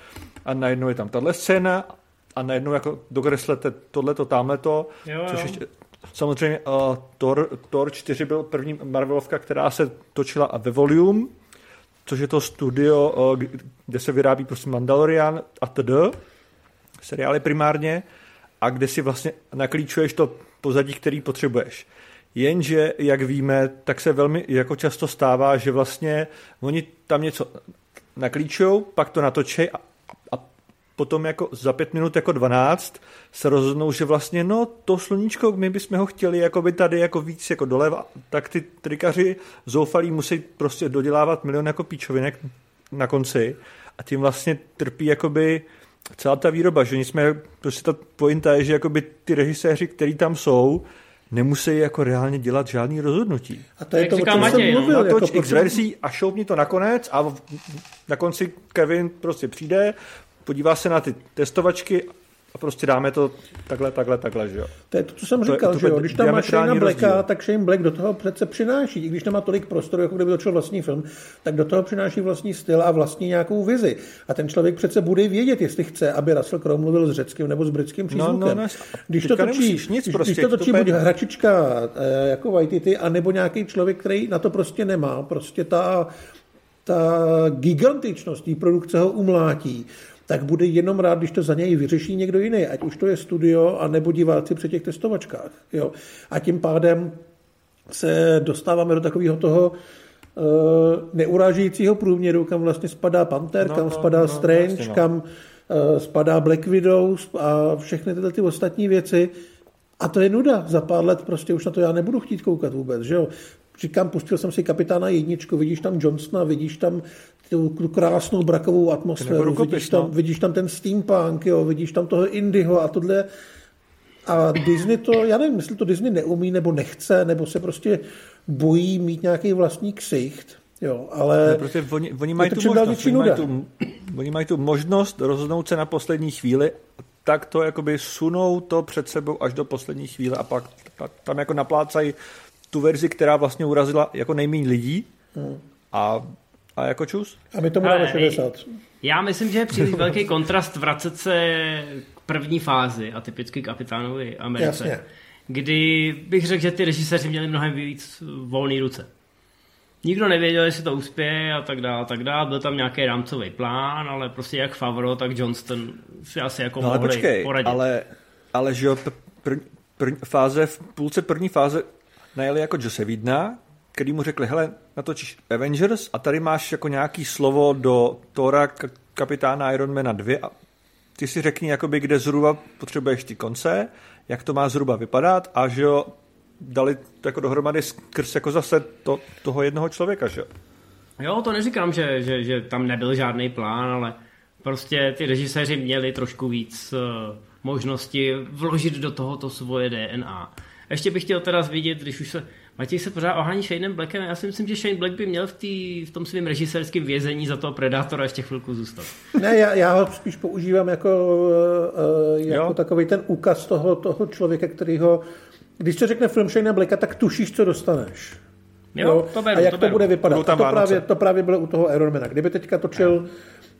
a najednou je tam tahle scéna a najednou jako dokreslete tohleto, tamhleto, jo, což ještě samozřejmě uh, Thor, Thor 4 byl první Marvelovka, která se točila ve Volume, což je to studio, uh, kde se vyrábí prostě Mandalorian a td. Seriály primárně a kde si vlastně naklíčuješ to pozadí, který potřebuješ. Jenže, jak víme, tak se velmi jako často stává, že vlastně oni tam něco naklíčují, pak to natočí a potom jako za pět minut jako 12 se rozhodnou, že vlastně no to sluníčko, my bychom ho chtěli jako by tady jako víc jako doleva, tak ty trikaři zoufalí musí prostě dodělávat milion jako píčovinek na konci a tím vlastně trpí jakoby celá ta výroba, že jsme, prostě ta pointa je, že jakoby ty režiséři, kteří tam jsou, nemusí jako reálně dělat žádný rozhodnutí. A to je Jak to, o čem Matěj, jsem no. mluvil. Natoč jako x verzí a šoupni to nakonec a na konci Kevin prostě přijde, podívá se na ty testovačky a prostě dáme to takhle, takhle, takhle, že jo. To je to, co jsem to říkal, je, že jo. Když tam máš Shane Blacka, tak Shane Black do toho přece přináší, i když nemá tolik prostoru, jako kdyby točil vlastní film, tak do toho přináší vlastní styl a vlastní nějakou vizi. A ten člověk přece bude vědět, jestli chce, aby Russell Crowe mluvil s řeckým nebo s britským přízvukem. No, no, no, když to točí, nic když, prostě, když to točí to buď hračička eh, jako Waititi, anebo nějaký člověk, který na to prostě nemá, prostě ta ta gigantičnost té produkce ho umlátí tak bude jenom rád, když to za něj vyřeší někdo jiný, ať už to je studio, anebo diváci při těch testovačkách. Jo. A tím pádem se dostáváme do takového toho uh, neurážejícího průměru, kam vlastně spadá Panther, no, kam no, spadá no, Strange, vlastně, no. kam uh, spadá Black Widow a všechny tyhle ty ostatní věci. A to je nuda. Za pár let prostě už na to já nebudu chtít koukat vůbec. Že jo? Říkám, pustil jsem si kapitána jedničku, vidíš tam Johnsona, vidíš tam tu, tu krásnou brakovou atmosféru, vidíš tam, no. vidíš tam ten steampunk, jo, vidíš tam toho Indiho a tohle. A Disney to, já nevím, jestli to Disney neumí, nebo nechce, nebo se prostě bojí mít nějaký vlastní ksicht. Jo, ale ne, prostě oni, oni mají tu možnost, oni mají tu, oni mají tu možnost rozhodnout se na poslední chvíli, tak to jakoby sunou to před sebou až do poslední chvíle a pak tam jako naplácají tu verzi, která vlastně urazila jako nejméně lidí hmm. a a jako čus? A my tomu dáme 60. Já myslím, že je příliš velký kontrast vracet se k první fázi a typicky kapitánovi Americe. Jasně. Kdy bych řekl, že ty režiséři měli mnohem víc volné ruce. Nikdo nevěděl, jestli to uspěje a tak dále, tak dále. Byl tam nějaký rámcový plán, ale prostě jak Favro, tak Johnston si asi jako no, mohli počkej, poradit. Ale, ale že jo, pr, pr, fáze, v půlce první fáze najeli jako Josevidna, který mu řekli, hele, natočíš Avengers a tady máš jako nějaký slovo do Tora kapitána Ironmana 2 a ty si řekni, jakoby, kde zhruba potřebuješ ty konce, jak to má zhruba vypadat a že jo, dali to jako dohromady skrz jako zase to, toho jednoho člověka, že jo? Jo, to neříkám, že, že, že tam nebyl žádný plán, ale prostě ty režiséři měli trošku víc uh, možnosti vložit do tohoto svoje DNA. Ještě bych chtěl teda vidět, když už se Matěj se pořád ohání Shaneem Blackem. Já si myslím, že Shane Black by měl v, tý, v tom svém režisérském vězení za toho Predátora ještě chvilku zůstat. Ne, já, já ho spíš používám jako, uh, jako takový ten úkaz toho, toho člověka, který ho, když se řekne film Shane Blacka, tak tušíš, co dostaneš. Jo, jo? To beru, a jak to, to bude vypadat. To právě, to právě bylo u toho Ironmana. Kdyby teďka točil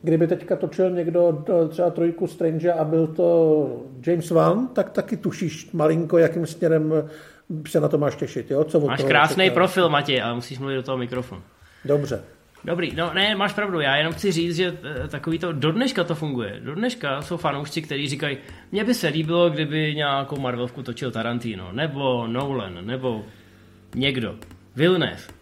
Kdyby teďka točil někdo třeba trojku Strange a byl to James Wan, tak taky tušíš malinko, jakým směrem se na to máš těšit. Jo? Co máš krásný čeká? profil, Matěj, ale musíš mluvit do toho mikrofonu. Dobře. Dobrý, no ne, máš pravdu, já jenom chci říct, že eh, takový to, do dneška to funguje. Do dneška jsou fanoušci, kteří říkají, mně by se líbilo, kdyby nějakou Marvelovku točil Tarantino, nebo Nolan, nebo někdo. Villeneuve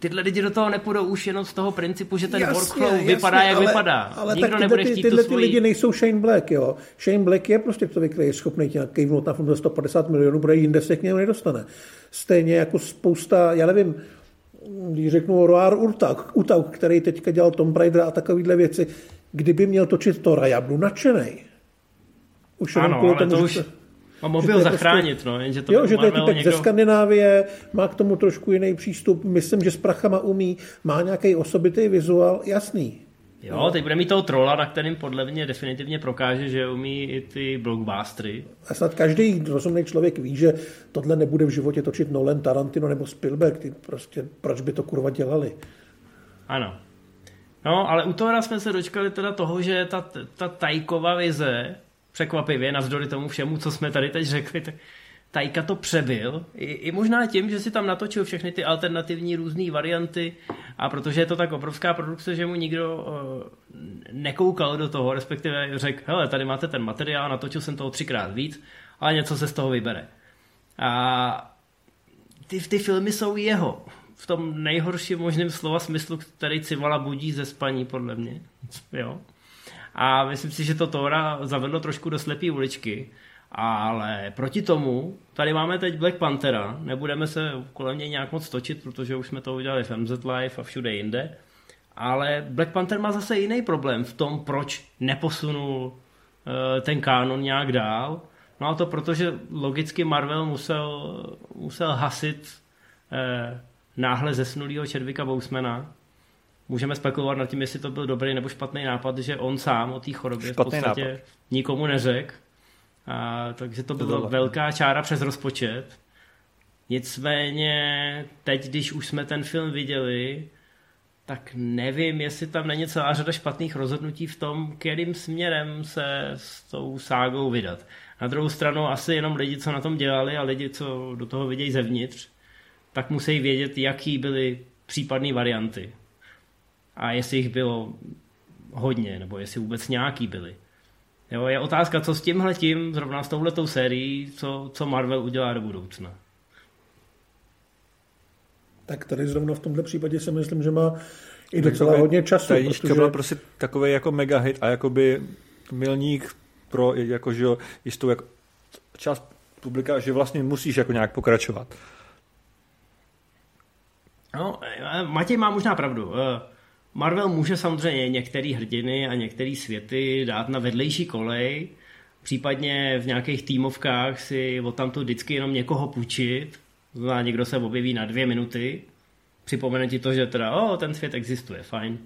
tyhle lidi do toho nepůjdou už jenom z toho principu, že ten jasně, workflow jasně, vypadá, jak ale, vypadá. Ale Nikdo tak nebude ty, tyhle svoji... lidi nejsou Shane Black, jo. Shane Black je prostě člověk, který je schopný tě kejvnout na za 150 milionů, protože jinde se k němu nedostane. Stejně jako spousta, já nevím, když řeknu Roar Urtak, Utauk, který teďka dělal Tom Raider a takovýhle věci, kdyby měl točit Tora, já budu nadšenej. Už ano, ale tomu, to už... A mohl prostě- zachránit, prostě, no, jenže to Jo, že to je typek někdo... ze Skandinávie, má k tomu trošku jiný přístup, myslím, že s prachama umí, má nějaký osobitý vizuál, jasný. Jo, no. teď bude mít toho trola, na kterým podle mě definitivně prokáže, že umí i ty blockbustery. A snad každý rozumný člověk ví, že tohle nebude v životě točit Nolan, Tarantino nebo Spielberg. Ty prostě, proč by to kurva dělali? Ano. No, ale u toho jsme se dočkali teda toho, že ta, ta tajková vize překvapivě, navzdory tomu všemu, co jsme tady teď řekli, tak Tajka to přebyl. I, I možná tím, že si tam natočil všechny ty alternativní různé varianty a protože je to tak obrovská produkce, že mu nikdo uh, nekoukal do toho, respektive řekl, hele, tady máte ten materiál, natočil jsem toho třikrát víc, ale něco se z toho vybere. A ty, ty filmy jsou jeho. V tom nejhorším možném slova smyslu, který Civala budí ze spaní, podle mě. Jo. A myslím si, že to Tora zavedlo trošku do slepé uličky. Ale proti tomu, tady máme teď Black Panthera, nebudeme se kolem něj nějak moc točit, protože už jsme to udělali v MZ Live a všude jinde. Ale Black Panther má zase jiný problém v tom, proč neposunul uh, ten kánon nějak dál. No a to protože logicky Marvel musel, musel hasit uh, náhle zesnulýho Červika Bousmana, můžeme spekulovat nad tím, jestli to byl dobrý nebo špatný nápad, že on sám o té chorobě špatný v podstatě nápad. nikomu neřekl. A, takže to byla velká čára přes rozpočet. Nicméně teď, když už jsme ten film viděli, tak nevím, jestli tam není celá řada špatných rozhodnutí v tom, kterým směrem se s tou ságou vydat. Na druhou stranu asi jenom lidi, co na tom dělali a lidi, co do toho vidějí zevnitř, tak musí vědět, jaký byly případné varianty. A jestli jich bylo hodně, nebo jestli vůbec nějaký byly. Jo, je otázka, co s tímhle tím, zrovna s touhletou sérií, co, co Marvel udělá do budoucna. Tak tady zrovna v tomto případě si myslím, že má i docela hodně času. Ta jednička protože... byla prostě takový jako mega hit a jakoby milník pro jakože jistou jako část publika, že vlastně musíš jako nějak pokračovat. No, Matěj má možná pravdu. Eh, Marvel může samozřejmě některé hrdiny a některé světy dát na vedlejší kolej, případně v nějakých týmovkách si od tamto vždycky jenom někoho půjčit, znamená někdo se objeví na dvě minuty, připomene ti to, že teda, o, ten svět existuje, fajn.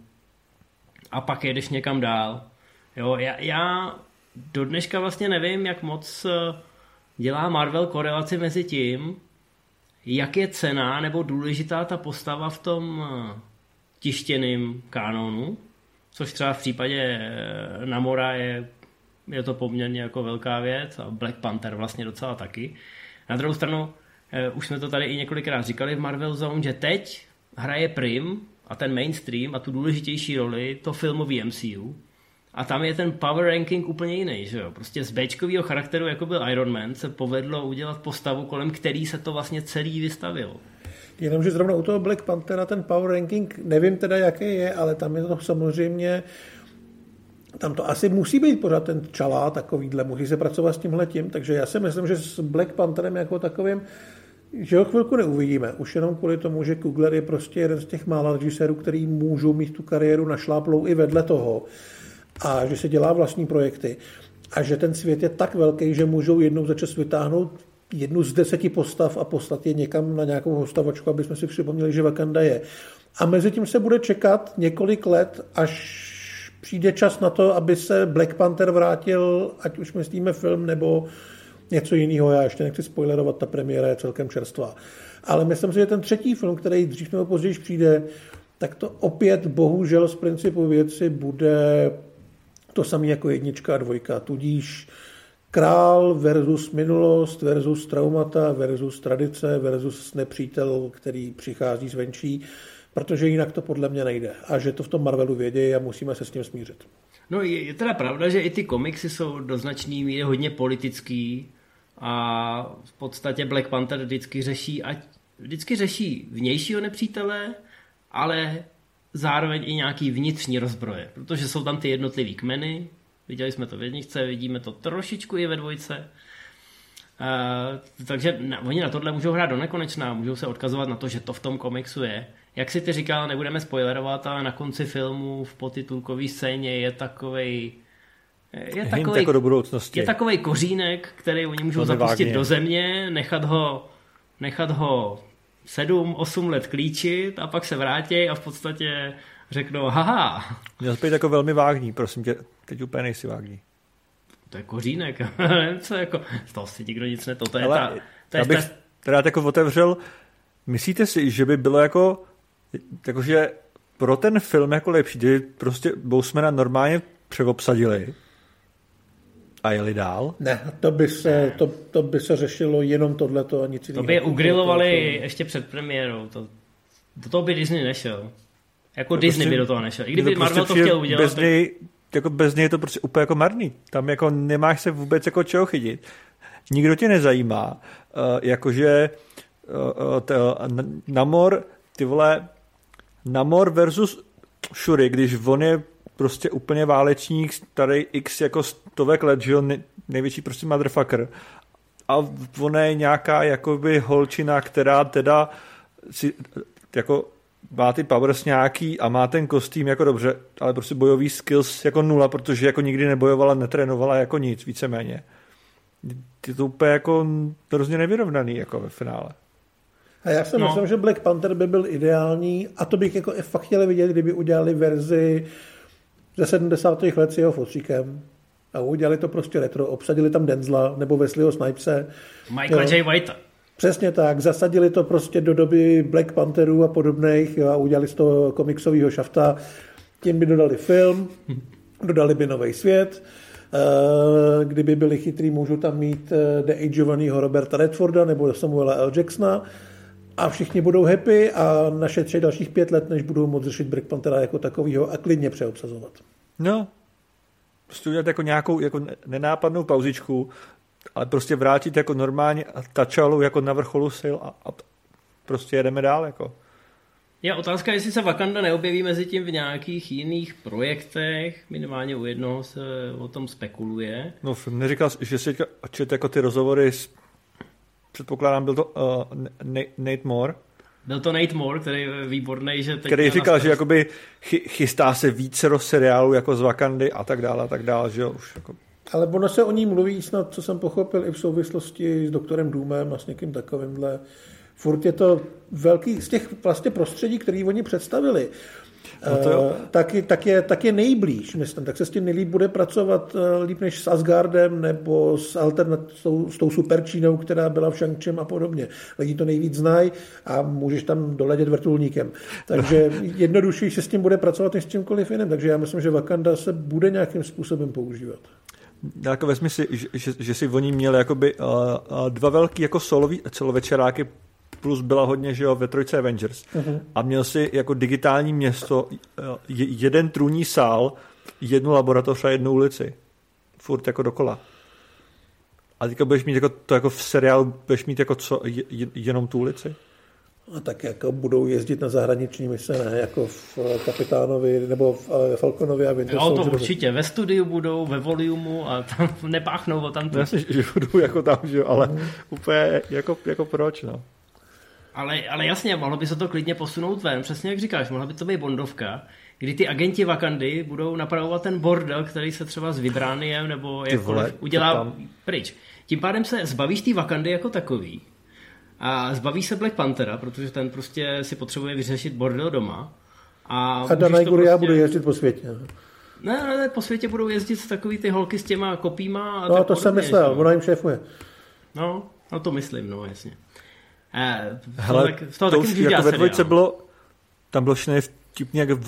A pak jedeš někam dál. Jo, já, já do dneška vlastně nevím, jak moc eh, dělá Marvel korelaci mezi tím, jak je cená nebo důležitá ta postava v tom eh, tištěném kanonu, což třeba v případě eh, Namora je, je to poměrně jako velká věc a Black Panther vlastně docela taky. Na druhou stranu, už jsme to tady i několikrát říkali v Marvel Zone, že teď hraje prim a ten mainstream a tu důležitější roli to filmový MCU, a tam je ten power ranking úplně jiný, že jo? Prostě z Bčkového charakteru, jako byl Iron Man, se povedlo udělat postavu, kolem který se to vlastně celý vystavilo. Jenomže zrovna u toho Black Panthera ten power ranking, nevím teda, jaký je, ale tam je to samozřejmě tam to asi musí být pořád ten čalá takovýhle, musí se pracovat s tímhle tím, takže já si myslím, že s Black Pantherem jako takovým že ho chvilku neuvidíme. Už jenom kvůli tomu, že Kugler je prostě jeden z těch mála režisérů, který můžou mít tu kariéru našláplou i vedle toho a že se dělá vlastní projekty a že ten svět je tak velký, že můžou jednou za čas vytáhnout jednu z deseti postav a poslat je někam na nějakou hostavačku, aby jsme si připomněli, že Wakanda je. A mezi tím se bude čekat několik let, až přijde čas na to, aby se Black Panther vrátil, ať už myslíme film nebo něco jiného. Já ještě nechci spoilerovat, ta premiéra je celkem čerstvá. Ale myslím si, že ten třetí film, který dřív nebo později přijde, tak to opět bohužel z principu věci bude to samé jako jednička a dvojka, tudíž král versus minulost, versus traumata, versus tradice, versus nepřítel, který přichází zvenčí, protože jinak to podle mě nejde. A že to v tom Marvelu vědějí a musíme se s tím smířit. No je, je teda pravda, že i ty komiksy jsou do značný míry hodně politický a v podstatě Black Panther vždycky řeší, ať vždycky řeší vnějšího nepřítele, ale zároveň i nějaký vnitřní rozbroje, protože jsou tam ty jednotlivý kmeny, viděli jsme to v jedničce, vidíme to trošičku i ve dvojce, Uh, takže na, oni na tohle můžou hrát do nekonečná, můžou se odkazovat na to, že to v tom komiksu je. Jak si ty říkal, nebudeme spoilerovat, ale na konci filmu v potitulkové scéně je takový je takový, jako do budoucnosti. Je takový kořínek, který oni můžou zapustit do země, nechat ho, nechat ho sedm, osm let klíčit a pak se vrátí a v podstatě řeknou, haha. Měl být jako velmi vágní, prosím tě, teď úplně nejsi vágní. To je kořínek, co jako, z toho si nikdo nic neto, to je Ale ta, to je já bych ta... rád jako otevřel, myslíte si, že by bylo jako, jakože pro ten film jako lepší, kdyby prostě Bousmana normálně přeobsadili a jeli dál? Ne, to by se, to, to by se řešilo jenom tohleto a nic jiného. To by je ugrilovali ještě před premiérou. To, do toho by Disney nešel. Jako no Disney prostě, by do toho nešel. I kdyby to prostě Marvel to chtěl udělat. Bez něj, jako bez něj je to prostě úplně jako marný. Tam jako nemáš se vůbec jako čeho chytit. Nikdo tě nezajímá. Uh, jakože uh, to, Namor, ty vole, Namor versus Shuri, když on je prostě úplně válečník, starý x jako stovek let, že jo, největší prostě motherfucker. A ona je nějaká jakoby holčina, která teda si jako má ty powers nějaký a má ten kostým jako dobře, ale prostě bojový skills jako nula, protože jako nikdy nebojovala, netrénovala jako nic, víceméně. Je to úplně jako hrozně nevyrovnaný jako ve finále. A já si no. myslím, že Black Panther by byl ideální a to bych jako fakt chtěl vidět, kdyby udělali verzi ze 70. let s jeho fotříkem. A udělali to prostě retro, obsadili tam Denzla nebo Wesleyho Snipese. Michael J. White. Přesně tak, zasadili to prostě do doby Black Pantherů a podobných jo, a udělali z toho komiksového šafta. Tím by dodali film, dodali by nový svět. Eh, kdyby byli chytrý, můžu tam mít deageovaného Roberta Redforda nebo Samuela L. Jacksona a všichni budou happy a naše tři dalších pět let, než budou moct řešit Black Panthera jako takového a klidně přeobsazovat. No, prostě udělat jako nějakou jako nenápadnou pauzičku, ale prostě vrátit jako normálně Tačalu jako na vrcholu sil a, a prostě jedeme dál jako. Je otázka, jestli se Wakanda neobjeví mezi tím v nějakých jiných projektech, minimálně u jednoho se o tom spekuluje. No, neříkal, že si čet jako ty rozhovory s, předpokládám, byl to uh, Nate Moore, byl to Nate Moore, který je výborný, že teď Který říkal, že jakoby chystá se více seriálů jako z Wakandy a tak dále a tak dále, že jo, už jako... Ale ono se o ní mluví snad, co jsem pochopil, i v souvislosti s doktorem Důmem a s někým takovýmhle. Furt je to velký, z těch vlastně prostředí, který oni představili, No to jo. Eh, tak, tak, je, tak je nejblíž, myslím. Tak se s tím nejlíp bude pracovat eh, líp než s Asgardem nebo s, alternat, s, tou, s tou superčínou, která byla v Shang a podobně. Lidi to nejvíc znají a můžeš tam doletět vrtulníkem. Takže jednodušší se s tím bude pracovat než s čímkoliv jiným. Takže já myslím, že Wakanda se bude nějakým způsobem používat. Jako vezmi si, že, že, že si oni měli jakoby, uh, uh, dva velký jako solový celovečeráky plus byla hodně, že jo, ve trojce Avengers. Uh-huh. A měl si jako digitální město jeden trůní sál, jednu laboratoř a jednu ulici. Furt jako dokola. A teďka budeš mít jako, to jako v seriálu, budeš mít jako co, jenom tu ulici? A tak jako budou jezdit na zahraniční mise, ne? Jako v eh, Kapitánovi nebo v eh, Falconovi a Winter Jo, to určitě. Ve studiu budou, ve volumu a tam nepáchnou o tam. Jasně, že budou jako tam, že ale mm. úplně jako, jako proč, no. Ale, ale jasně, mohlo by se to klidně posunout ven, přesně jak říkáš, mohla by to být Bondovka, kdy ty agenti Wakandy budou napravovat ten bordel, který se třeba s Vibrániem nebo jakkoliv udělá tam... pryč. Tím pádem se zbavíš té Wakandy jako takový a zbaví se Black Panthera, protože ten prostě si potřebuje vyřešit bordel doma. A, a Danai prostě... já budu jezdit po světě. Ne, ne, ne, po světě budou jezdit takový ty holky s těma kopíma. A no, to podobně, jsem myslel, ona jim šéfuje. No, no to myslím, no jasně. Eh, Hele, tak, z toho to už jako ve dvojce bylo, tam bylo všechny vtipně, jak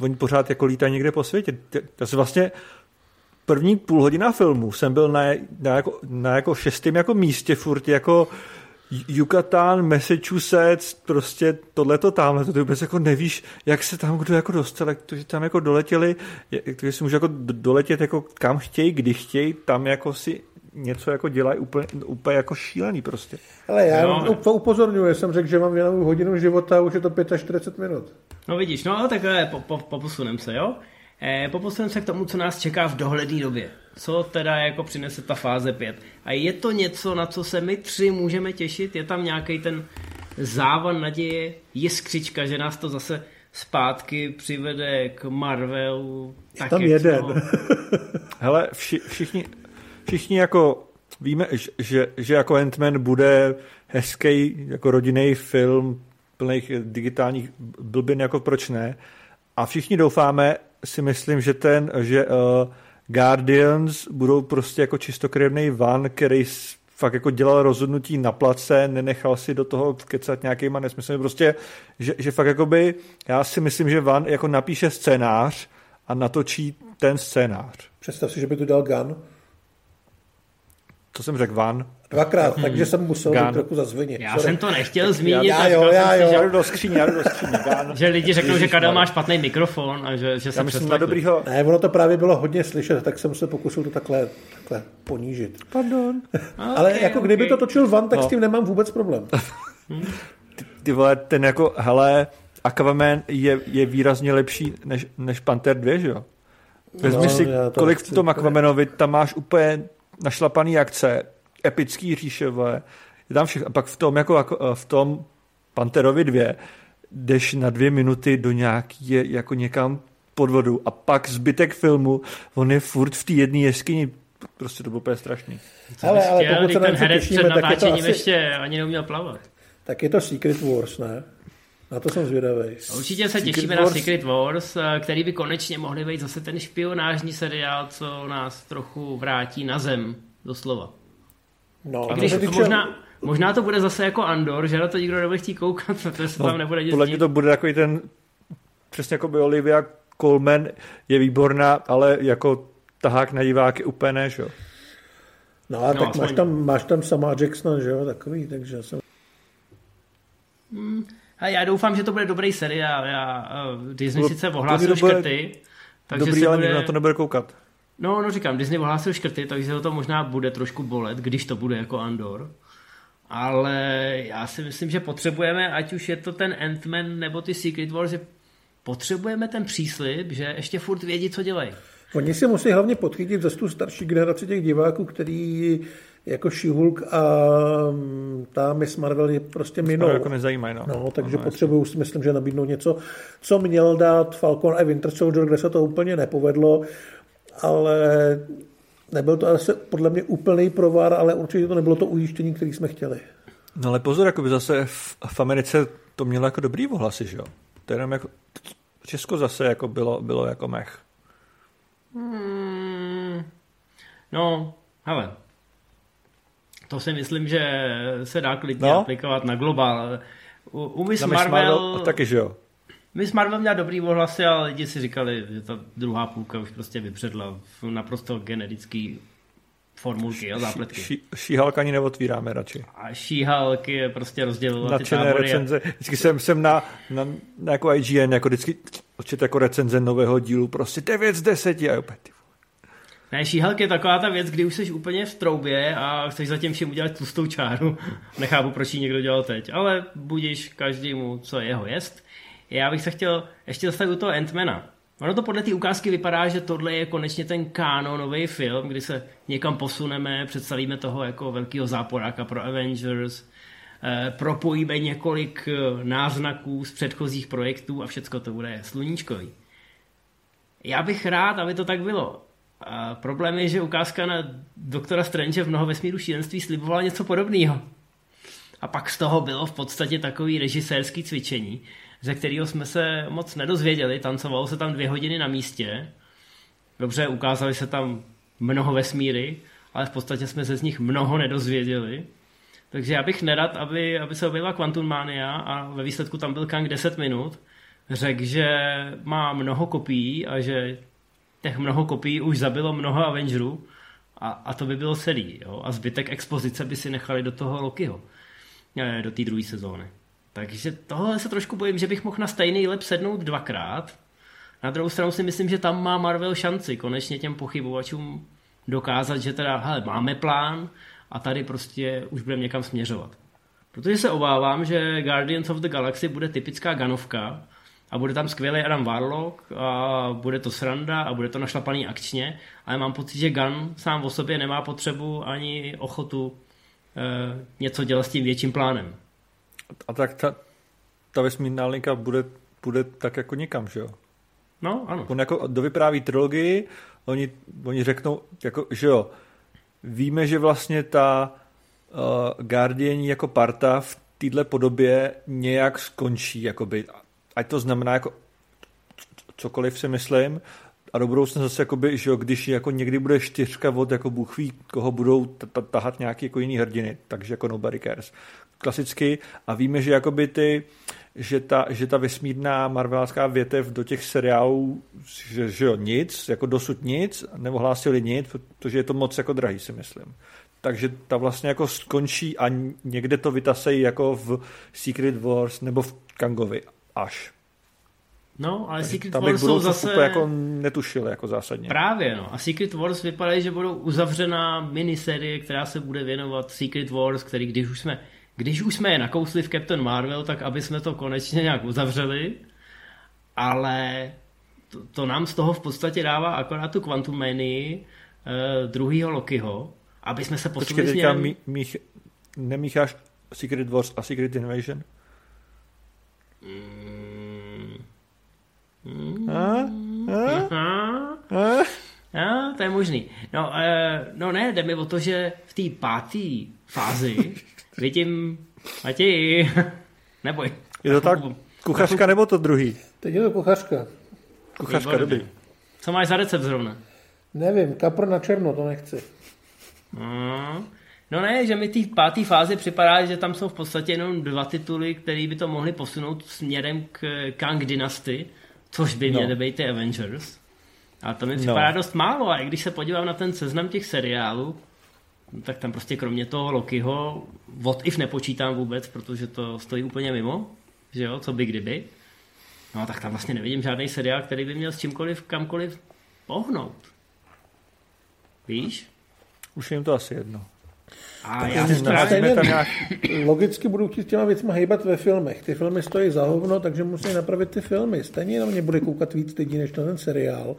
oni pořád jako lítají někde po světě. To se vlastně první půl hodina filmu jsem byl na, na, jako, na jako šestém jako místě furt jako Yucatán, Massachusetts, prostě tohleto tamhle, to ty vůbec jako nevíš, jak se tam kdo jako dostal, jak to, že tam jako doletěli, jak to, že si můžu jako doletět jako kam chtějí, kdy chtějí, tam jako si něco jako dělají úplně, úplně jako šílený prostě. Ale já no. upozorňuji, jsem řekl, že mám jenom hodinu života a už je to 45 minut. No vidíš, no takhle po, po, poposunem se, jo? Eh, poposunem se k tomu, co nás čeká v dohledné době. Co teda jako přinese ta fáze 5. A je to něco, na co se my tři můžeme těšit? Je tam nějaký ten závan naděje, jiskřička, že nás to zase zpátky přivede k Marvelu. Tak tam jeden. Hele, vši, všichni, všichni jako víme, že, že jako Ant-Man bude hezký jako rodinný film plných digitálních blbin, jako proč ne. A všichni doufáme, myslím, že ten, že uh, Guardians budou prostě jako čistokrevný van, který fakt jako dělal rozhodnutí na place, nenechal si do toho kecat nějakýma nesmysly. Prostě, že, že fakt jakoby, já si myslím, že Van jako napíše scénář a natočí ten scénář. Představ si, že by to dal Gun. To jsem řekl van. Dvakrát, hmm. takže jsem musel být trochu zazvinit. Já Sorry. jsem to nechtěl zmínit. Já, já jo, já jo. Já jdu do skříně, já jdu do skříně. že lidi řeknou, že Karel má špatný mikrofon a že, že se myslím dobrýho... Ne, ono to právě bylo hodně slyšet, tak jsem se pokusil to takhle, takhle ponížit. Pardon. okay, Ale jako okay. kdyby to točil van, tak no. s tím nemám vůbec problém. ty, ty vole, ten jako, hele, Aquaman je, je výrazně lepší než, než Panther 2, že jo? Vezmi no, si, kolik v tom Aquamanovi, tam máš úplně našlapaný akce, epický říšové, je tam všechno. A pak v tom, jako, jako v tom Panterovi 2 jdeš na dvě minuty do nějaký, jako někam pod vodu a pak zbytek filmu, on je furt v té jedné jeskyni, prostě to bylo úplně strašný. Ale, ale pokud se ten herec před natáčením asi... ještě ani neuměl plavat. Tak je to Secret Wars, ne? Na to jsem zvědavý. Určitě se Secret těšíme Wars. na Secret Wars, eh, který by konečně mohli být zase ten špionážní seriál, co nás trochu vrátí na zem, doslova. No, I co když týče- možná, možná to bude zase jako Andor, že na to nikdo nebude chtít koukat, protože se tam nebude nic No, Podle mě to bude takový ten, přesně jako by Olivia Colman je výborná, ale jako tahák na diváky úplně ne, že jo. No, a No, tak máš tam, máš tam sama Jacksona, že jo, takový, takže jsem... A já doufám, že to bude dobrý seriál. Já, uh, Disney sice ohlásil škrty, takže Dobrý, se ale bude... nikdo na to nebude koukat. No, no říkám, Disney ohlásil škrty, takže to možná bude trošku bolet, když to bude jako Andor. Ale já si myslím, že potřebujeme, ať už je to ten Ant-Man nebo ty Secret Wars, že potřebujeme ten příslip, že ještě furt vědí, co dělají. Oni si musí hlavně podchytit zase tu starší generaci těch diváků, který jako She-Hulk a mm, ta Miss Marvel je prostě No, minou. jako nezajímají, no. No, takže no, potřebuju si myslím, že nabídnout něco, co měl dát Falcon a Winter Soldier, kde se to úplně nepovedlo, ale nebyl to asi podle mě úplný provar, ale určitě to nebylo to ujištění, který jsme chtěli. No ale pozor, jako by zase v, v Americe to mělo jako dobrý ohlasy, že jo. To je jenom jako, Česko zase jako bylo, bylo jako mech. Hmm, no, hele, to si myslím, že se dá klidně No. aplikovat na globál. U, u Miss Miss Marvel, Marvel taky, že jo. Miss Marvel měla dobrý ohlasy, ale lidi si říkali, že ta druhá půlka už prostě vypředla v naprosto generický formulky a zápletky. Ší- Šíhalk ani neotvíráme radši. A She-Hulk je prostě rozdělovat ty tábory. recenze. Vždycky jsem, jsem na, na, na, jako IGN, jako vždycky očet jako recenze nového dílu, prostě 9 z 10 a opět. Ne, She-Hulk je taková ta věc, kdy už jsi úplně v troubě a chceš zatím všem udělat tlustou čáru. Nechápu, proč ji někdo dělal teď, ale budíš každému, co je jeho jest. Já bych se chtěl ještě zastavit u toho Ant-Mana. Ono to podle té ukázky vypadá, že tohle je konečně ten kanonový film, kdy se někam posuneme, představíme toho jako velkého záporáka pro Avengers, eh, propojíme několik eh, náznaků z předchozích projektů a všecko to bude sluníčkový. Já bych rád, aby to tak bylo. A problém je, že ukázka na doktora Strange v mnoho vesmíru šílenství slibovala něco podobného. A pak z toho bylo v podstatě takový režisérský cvičení, ze kterého jsme se moc nedozvěděli. Tancovalo se tam dvě hodiny na místě. Dobře, ukázali se tam mnoho vesmíry, ale v podstatě jsme se z nich mnoho nedozvěděli. Takže já bych nerad, aby, aby se objevila Quantum Mania a ve výsledku tam byl Kang 10 minut, řekl, že má mnoho kopií a že těch mnoho kopií už zabilo mnoho Avengerů a, a to by bylo celý. Jo? A zbytek expozice by si nechali do toho Lokiho, eh, do té druhé sezóny. Takže tohle se trošku bojím, že bych mohl na stejný lep sednout dvakrát. Na druhou stranu si myslím, že tam má Marvel šanci konečně těm pochybovačům dokázat, že teda, hele, máme plán a tady prostě už budeme někam směřovat. Protože se obávám, že Guardians of the Galaxy bude typická ganovka a bude tam skvělý Adam Warlock a bude to sranda a bude to našlapaný akčně, ale mám pocit, že Gun sám o sobě nemá potřebu ani ochotu e, něco dělat s tím větším plánem. A tak ta, ta vesmírná linka bude, bude tak jako někam, že jo. No, ano. On jako dovypráví trilogii, oni, oni řeknou, jako, že jo, víme, že vlastně ta uh, Guardiani jako parta v této podobě nějak skončí, jakoby, ať to znamená jako cokoliv si myslím, a do budoucna zase, jakoby, že jo, když jako někdy bude čtyřka od jako Bůh ví, koho budou tahat nějaký jako jiný hrdiny, takže jako nobody cares. Klasicky a víme, že jakoby ty, že ta, že ta vesmírná marvelská větev do těch seriálů, že, že jo, nic, jako dosud nic, neohlásili nic, protože je to moc jako drahý, si myslím. Takže ta vlastně jako skončí a někde to vytasejí jako v Secret Wars nebo v Kangovi až. No, ale Secret Tam Wars jsou zase... jako netušil jako zásadně. Právě, no. A Secret Wars vypadají, že budou uzavřená miniserie, která se bude věnovat Secret Wars, který když už jsme, když už jsme je nakousli v Captain Marvel, tak aby jsme to konečně nějak uzavřeli. Ale to, to nám z toho v podstatě dává akorát tu Quantum Manii eh, druhýho Lokiho, aby jsme se Počkej, posunuli teďka směrem... mí, mích, nemícháš Secret Wars a Secret Invasion? Mm. A? A? A? To je možný. No, uh, no ne, jde mi o to, že v té páté fázi vidím, Matěji, neboj. Je to tak? Kuchařka nebo to druhý? Teď je to kuchařka. Kuchařka, dobrý. Co máš za recept zrovna? Nevím, kapr na černo, to nechci. No, no ne, že mi té páté fázi připadá, že tam jsou v podstatě jenom dva tituly, které by to mohly posunout směrem k Kang Dynasty, což by měly No. být ty Avengers. A to mi připadá dost málo a i když se podívám na ten seznam těch seriálů, no tak tam prostě kromě toho Lokiho What If nepočítám vůbec, protože to stojí úplně mimo, že jo, co by kdyby. No tak tam vlastně nevidím žádný seriál, který by měl s čímkoliv, kamkoliv pohnout. Víš? Už jim to asi jedno. A já si tam nějak... Logicky budou chtít s těma věcma hejbat ve filmech. Ty filmy stojí za hovno, takže musí napravit ty filmy. Stejně na mě bude koukat víc lidí než na ten seriál.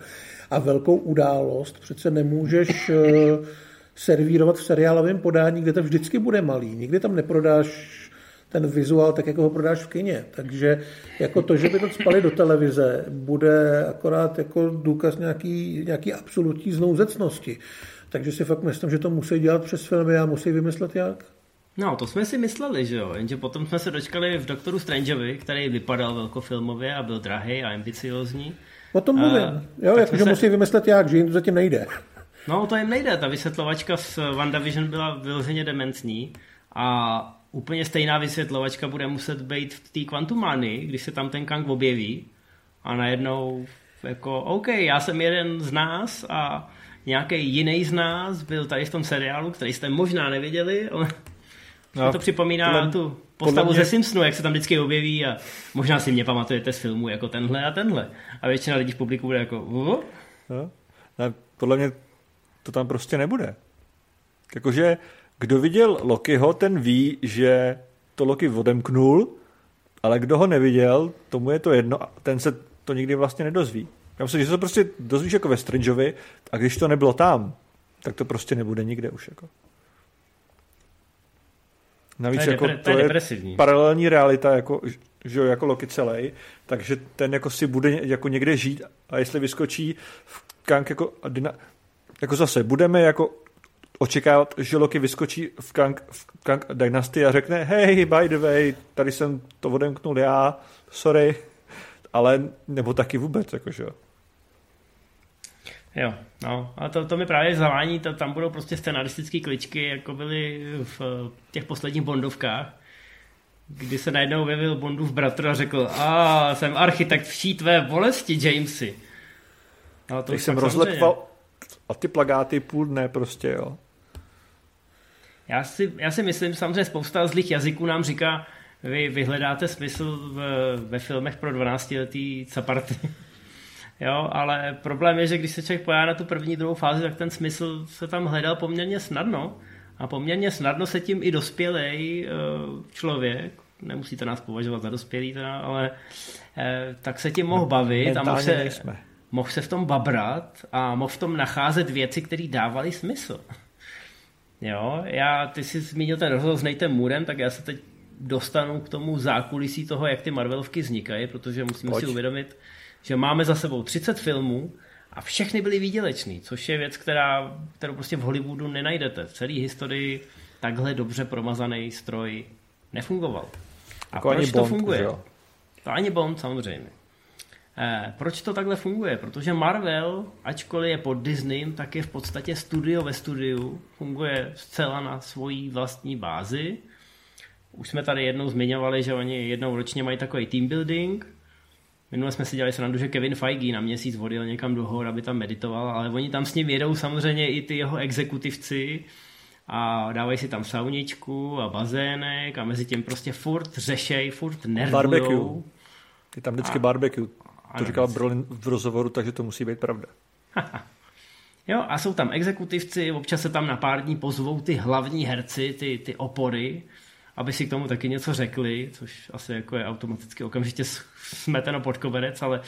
A velkou událost přece nemůžeš eh, servírovat v seriálovém podání, kde to vždycky bude malý. Nikdy tam neprodáš ten vizuál tak, jako ho prodáš v kině. Takže jako to, že by to spali do televize, bude akorát jako důkaz nějaký, nějaký absolutní znouzecnosti. Takže si fakt myslím, že to musí dělat přes filmy a musí vymyslet jak. No, to jsme si mysleli, že jo, jenže potom jsme se dočkali v Doktoru Strangeovi, který vypadal velkofilmově a byl drahý a ambiciozní. O tom A, mluvím. Jo, tak jako, jsme že se- musí vymyslet jak, že jim to zatím nejde. No, to jim nejde, ta vysvětlovačka z WandaVision byla vyloženě dementní a úplně stejná vysvětlovačka bude muset být v té Quantumanii, když se tam ten Kang objeví a najednou jako, OK, já jsem jeden z nás a nějaký jiný z nás byl tady v tom seriálu, který jste možná neviděli, ale no, to připomíná podle- tu postavu mě- ze Simpsonu, jak se tam vždycky objeví a možná si mě pamatujete z filmu jako tenhle a tenhle. A většina lidí v publiku bude jako, "Uh?" No? Ne, podle mě to tam prostě nebude. Jakože kdo viděl Lokiho, ten ví, že to Loki odemknul, ale kdo ho neviděl, tomu je to jedno a ten se to nikdy vlastně nedozví. Já myslím, že se to prostě dozvíš jako ve Strangeovi a když to nebylo tam, tak to prostě nebude nikde už. Jako. Navíc To je jako depre- to je depresivní. paralelní realita, jako, že jo, jako Loki celý, takže ten jako si bude jako někde žít a jestli vyskočí v Kang jako, jako zase, budeme jako očekávat, že Loki vyskočí v Kang, v Kang Dynasty a řekne, hej, by the way, tady jsem to odemknul já, sorry, ale nebo taky vůbec, jakože jo. Jo, no, a to, to mi právě zavání, to, tam budou prostě scenaristické kličky, jako byly v těch posledních Bondovkách, kdy se najednou objevil Bondův bratr a řekl, a jsem architekt vší tvé bolesti, Jamesy. No, To jsem fakt rozletval a ty plagáty půl dne prostě, jo. Já si, já si myslím, samozřejmě spousta zlých jazyků nám říká, vy vyhledáte smysl v, ve filmech pro 12-letý caparty. jo, ale problém je, že když se člověk pojá na tu první, druhou fázi, tak ten smysl se tam hledal poměrně snadno. A poměrně snadno se tím i dospělej eh, člověk, nemusíte nás považovat za dospělý teda, ale eh, tak se tím mohl bavit a mohl se, mohl se v tom babrat a mohl v tom nacházet věci, které dávaly smysl. Jo, já, ty jsi zmínil ten rozhovor s Natem Moorem, tak já se teď dostanu k tomu zákulisí toho, jak ty Marvelovky vznikají, protože musíme Pojď. si uvědomit, že máme za sebou 30 filmů a všechny byly výdělečný, což je věc, která, kterou prostě v Hollywoodu nenajdete. V celé historii takhle dobře promazaný stroj nefungoval. A Jako proč ani to Bond, funguje? jo? To ani Bond, samozřejmě. Eh, proč to takhle funguje? Protože Marvel, ačkoliv je pod Disneym, tak je v podstatě studio ve studiu, funguje zcela na svojí vlastní bázi. Už jsme tady jednou zmiňovali, že oni jednou ročně mají takový team building. Minule jsme si dělali srandu, že Kevin Feige na měsíc odjel někam do hor, aby tam meditoval, ale oni tam s ním jedou samozřejmě i ty jeho exekutivci a dávají si tam sauničku a bazének a mezi tím prostě furt řešej, furt nervujou. Barbecue. Je tam vždycky barbecue. To říkal. Brolin v rozhovoru, takže to musí být pravda. Jo, a jsou tam exekutivci, občas se tam na pár dní pozvou ty hlavní herci, ty, ty opory, aby si k tomu taky něco řekli, což asi jako je automaticky okamžitě smeteno pod koberec, ale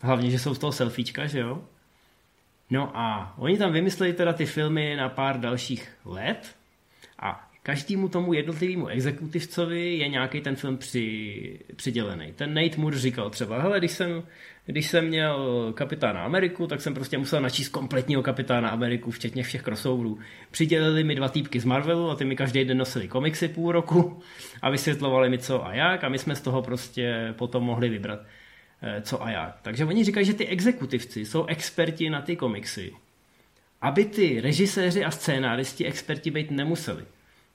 hlavně, že jsou z toho selfiečka, že jo? No a oni tam vymysleli teda ty filmy na pár dalších let a každému tomu jednotlivému exekutivcovi je nějaký ten film při, přidělený. Ten Nate Moore říkal třeba, hele, když jsem, když jsem měl Kapitána Ameriku, tak jsem prostě musel načíst kompletního Kapitána Ameriku, včetně všech crossoverů. Přidělili mi dva týpky z Marvelu a ty mi každý den nosili komiksy půl roku a vysvětlovali mi co a jak a my jsme z toho prostě potom mohli vybrat eh, co a jak. Takže oni říkají, že ty exekutivci jsou experti na ty komiksy, aby ty režiséři a scénáristi experti být nemuseli.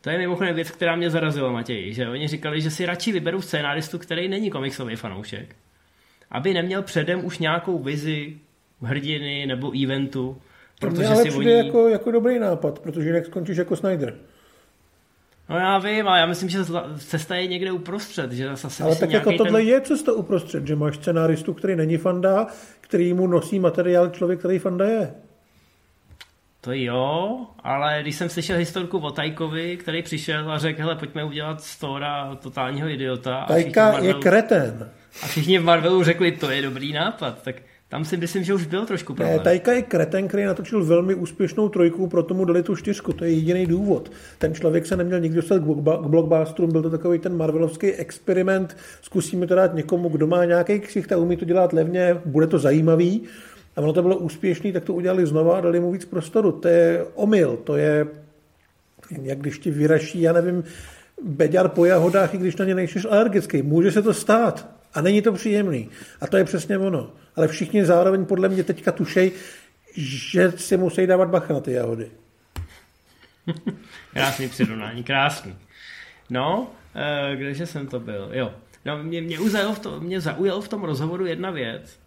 To je mimochodem věc, která mě zarazila, Matěj, že oni říkali, že si radši vyberou scénáristu, který není komiksový fanoušek, aby neměl předem už nějakou vizi hrdiny nebo eventu, protože ale si oni... jako, jako dobrý nápad, protože jinak skončíš jako Snyder. No já vím, ale já myslím, že cesta je někde uprostřed. Že zase ale tak jako tohle ten... je cesta uprostřed, že máš scenáristu, který není fanda, který mu nosí materiál člověk, který fanda je. To jo, ale když jsem slyšel historku o Tajkovi, který přišel a řekl, hele, pojďme udělat z Tora totálního idiota. Tajka Marvelu, je kreten. A všichni v Marvelu řekli, to je dobrý nápad, tak tam si myslím, že už byl trošku problém. Ne, Tajka je kreten, který natočil velmi úspěšnou trojku, proto mu dali tu čtyřku. To je jediný důvod. Ten člověk se neměl nikdy dostat k blockbusterům, byl to takový ten marvelovský experiment. Zkusíme to dát někomu, kdo má nějaký ksicht a umí to dělat levně, bude to zajímavý a ono to bylo úspěšný, tak to udělali znova a dali mu víc prostoru. To je omyl, to je, jak když ti vyraší, já nevím, beďar po jahodách, i když na ně nejsi alergický. Může se to stát a není to příjemný. A to je přesně ono. Ale všichni zároveň podle mě teďka tušej, že si musí dávat bacha na ty jahody. krásný přirovnání, krásný. No, eh, kdeže jsem to byl? Jo. No, mě, mě, v to, mě zaujalo v tom rozhovoru jedna věc,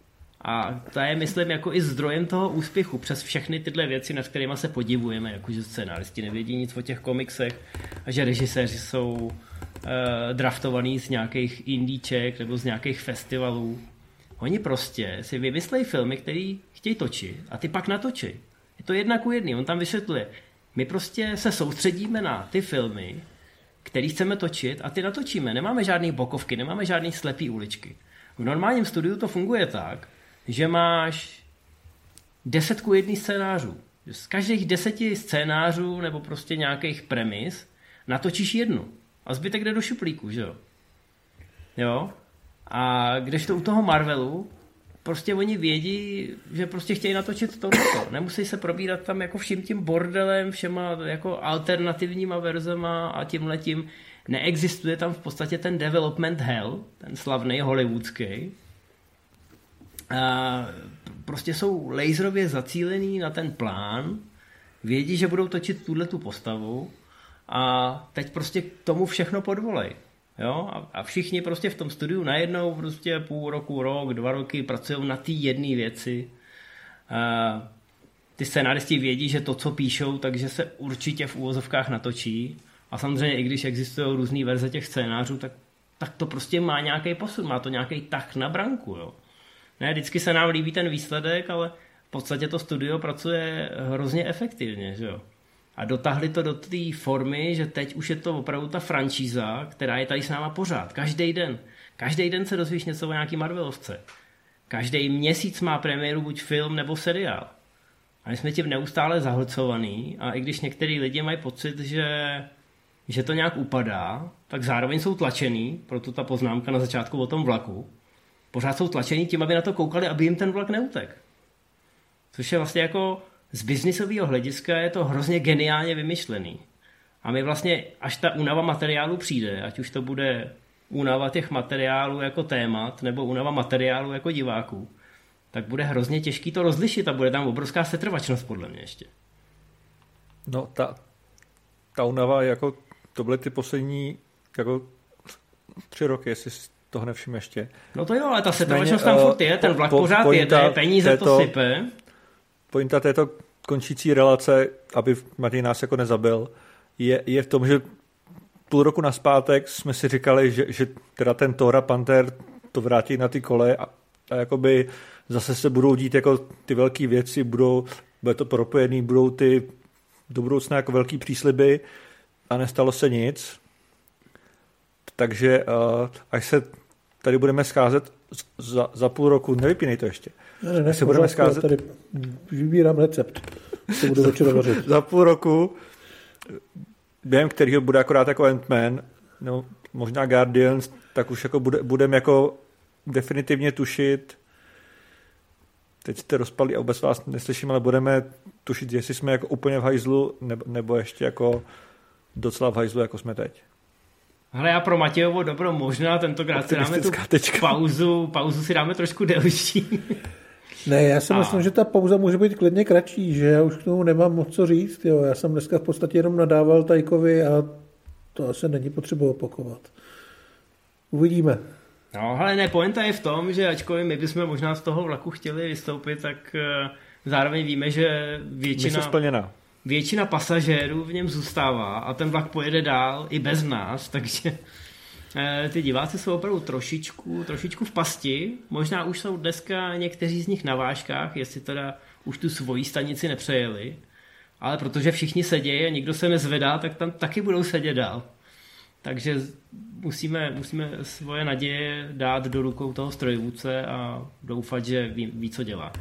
a to je, myslím, jako i zdrojem toho úspěchu přes všechny tyhle věci, nad kterými se podivujeme, jakože scénáristi nevědí nic o těch komiksech a že režiséři jsou draftovaný z nějakých indíček nebo z nějakých festivalů. Oni prostě si vymyslejí filmy, které chtějí točit a ty pak natočí. Je to jedna ku jedný. On tam vysvětluje. My prostě se soustředíme na ty filmy, které chceme točit a ty natočíme. Nemáme žádné bokovky, nemáme žádné slepé uličky. V normálním studiu to funguje tak, že máš desetku jedných scénářů. Z každých deseti scénářů nebo prostě nějakých premis natočíš jednu. A zbytek jde do šuplíku, že jo? Jo? A když to u toho Marvelu, prostě oni vědí, že prostě chtějí natočit to. Nemusí se probírat tam jako vším tím bordelem, všema jako alternativníma verzema a tím letím. Neexistuje tam v podstatě ten development hell, ten slavný hollywoodský, prostě jsou laserově zacílený na ten plán, vědí, že budou točit tuhle tu postavu a teď prostě k tomu všechno podvolej. Jo? A, všichni prostě v tom studiu najednou prostě půl roku, rok, dva roky pracují na té jedné věci. A ty scénáristi vědí, že to, co píšou, takže se určitě v úvozovkách natočí. A samozřejmě, i když existují různé verze těch scénářů, tak, tak to prostě má nějaký posun, má to nějaký tah na branku. Jo? Ne, vždycky se nám líbí ten výsledek, ale v podstatě to studio pracuje hrozně efektivně, že jo. A dotáhli to do té formy, že teď už je to opravdu ta franšíza, která je tady s náma pořád, každý den. Každý den se dozvíš něco o nějaký Marvelovce. Každý měsíc má premiéru buď film nebo seriál. A my jsme tím neustále zahlcovaný a i když některý lidi mají pocit, že, že to nějak upadá, tak zároveň jsou tlačený, proto ta poznámka na začátku o tom vlaku, pořád jsou tlačení tím, aby na to koukali, aby jim ten vlak neutek. Což je vlastně jako z biznisového hlediska je to hrozně geniálně vymyšlený. A my vlastně, až ta únava materiálu přijde, ať už to bude únava těch materiálů jako témat, nebo únava materiálu jako diváků, tak bude hrozně těžký to rozlišit a bude tam obrovská setrvačnost podle mě ještě. No ta, ta únava, jako to byly ty poslední jako tři roky, jestli toho nevšim ještě. No to jo, ale ta setrvačnost tam furt je, ten vlak po, pořád jede, peníze to sype. Pointa této končící relace, aby Matěj nás jako nezabil, je, je v tom, že půl roku naspátek jsme si říkali, že, že teda ten Tora Panther to vrátí na ty kole a, a jakoby zase se budou dít jako ty velké věci, budou, bude to propojený, budou ty do budoucna jako velký přísliby a nestalo se nic. Takže uh, až se tady budeme scházet za, za půl roku, nevypínej to ještě. Ne, ne, se budeme scházet... Tady vybírám recept, co budu večer vařit. za půl roku během kterého bude akorát jako Ant-Man, no, možná Guardians, tak už jako bude, budeme jako definitivně tušit, teď jste rozpali a vůbec vás neslyším, ale budeme tušit, jestli jsme jako úplně v hajzlu, nebo, nebo ještě jako docela v hajzlu, jako jsme teď. Hele, já pro Matějovo dobro možná tentokrát si dáme tu tečka. pauzu, pauzu si dáme trošku delší. Ne, já si a... myslím, že ta pauza může být klidně kratší, že já už k tomu nemám moc co říct. Jo. Já jsem dneska v podstatě jenom nadával Tajkovi a to asi není potřeba opakovat. Uvidíme. No, ale ne, pointa je v tom, že ačkoliv my bychom možná z toho vlaku chtěli vystoupit, tak eh, zároveň víme, že většina, většina pasažérů v něm zůstává a ten vlak pojede dál i bez nás, takže eh, ty diváci jsou opravdu trošičku, trošičku v pasti. Možná už jsou dneska někteří z nich na vážkách, jestli teda už tu svoji stanici nepřejeli. Ale protože všichni sedějí a nikdo se nezvedá, tak tam taky budou sedět dál. Takže musíme, musíme svoje naděje dát do rukou toho strojvůdce a doufat, že ví, ví, co dělá.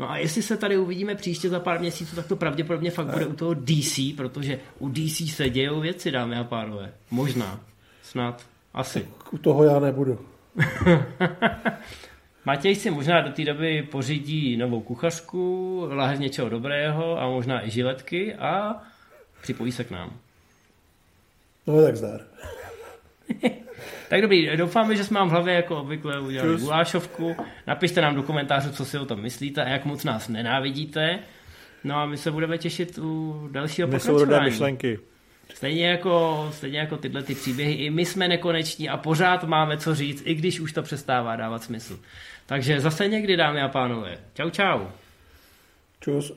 No a jestli se tady uvidíme příště za pár měsíců, tak to pravděpodobně fakt bude u toho DC, protože u DC se dějou věci, dámy a pánové. Možná. Snad. Asi. U toho já nebudu. Matěj si možná do té doby pořídí novou kuchařku, lahev něčeho dobrého a možná i žiletky a připojí se k nám. No tak zdar. tak dobrý, doufáme, že jsme vám v hlavě jako obvykle udělali Čus. gulášovku. Napište nám do komentářů, co si o tom myslíte a jak moc nás nenávidíte. No a my se budeme těšit u dalšího pokračování. myšlenky. Stejně jako, stejně jako tyhle ty příběhy, i my jsme nekoneční a pořád máme co říct, i když už to přestává dávat smysl. Takže zase někdy, dámy a pánové. Čau, čau. Čus.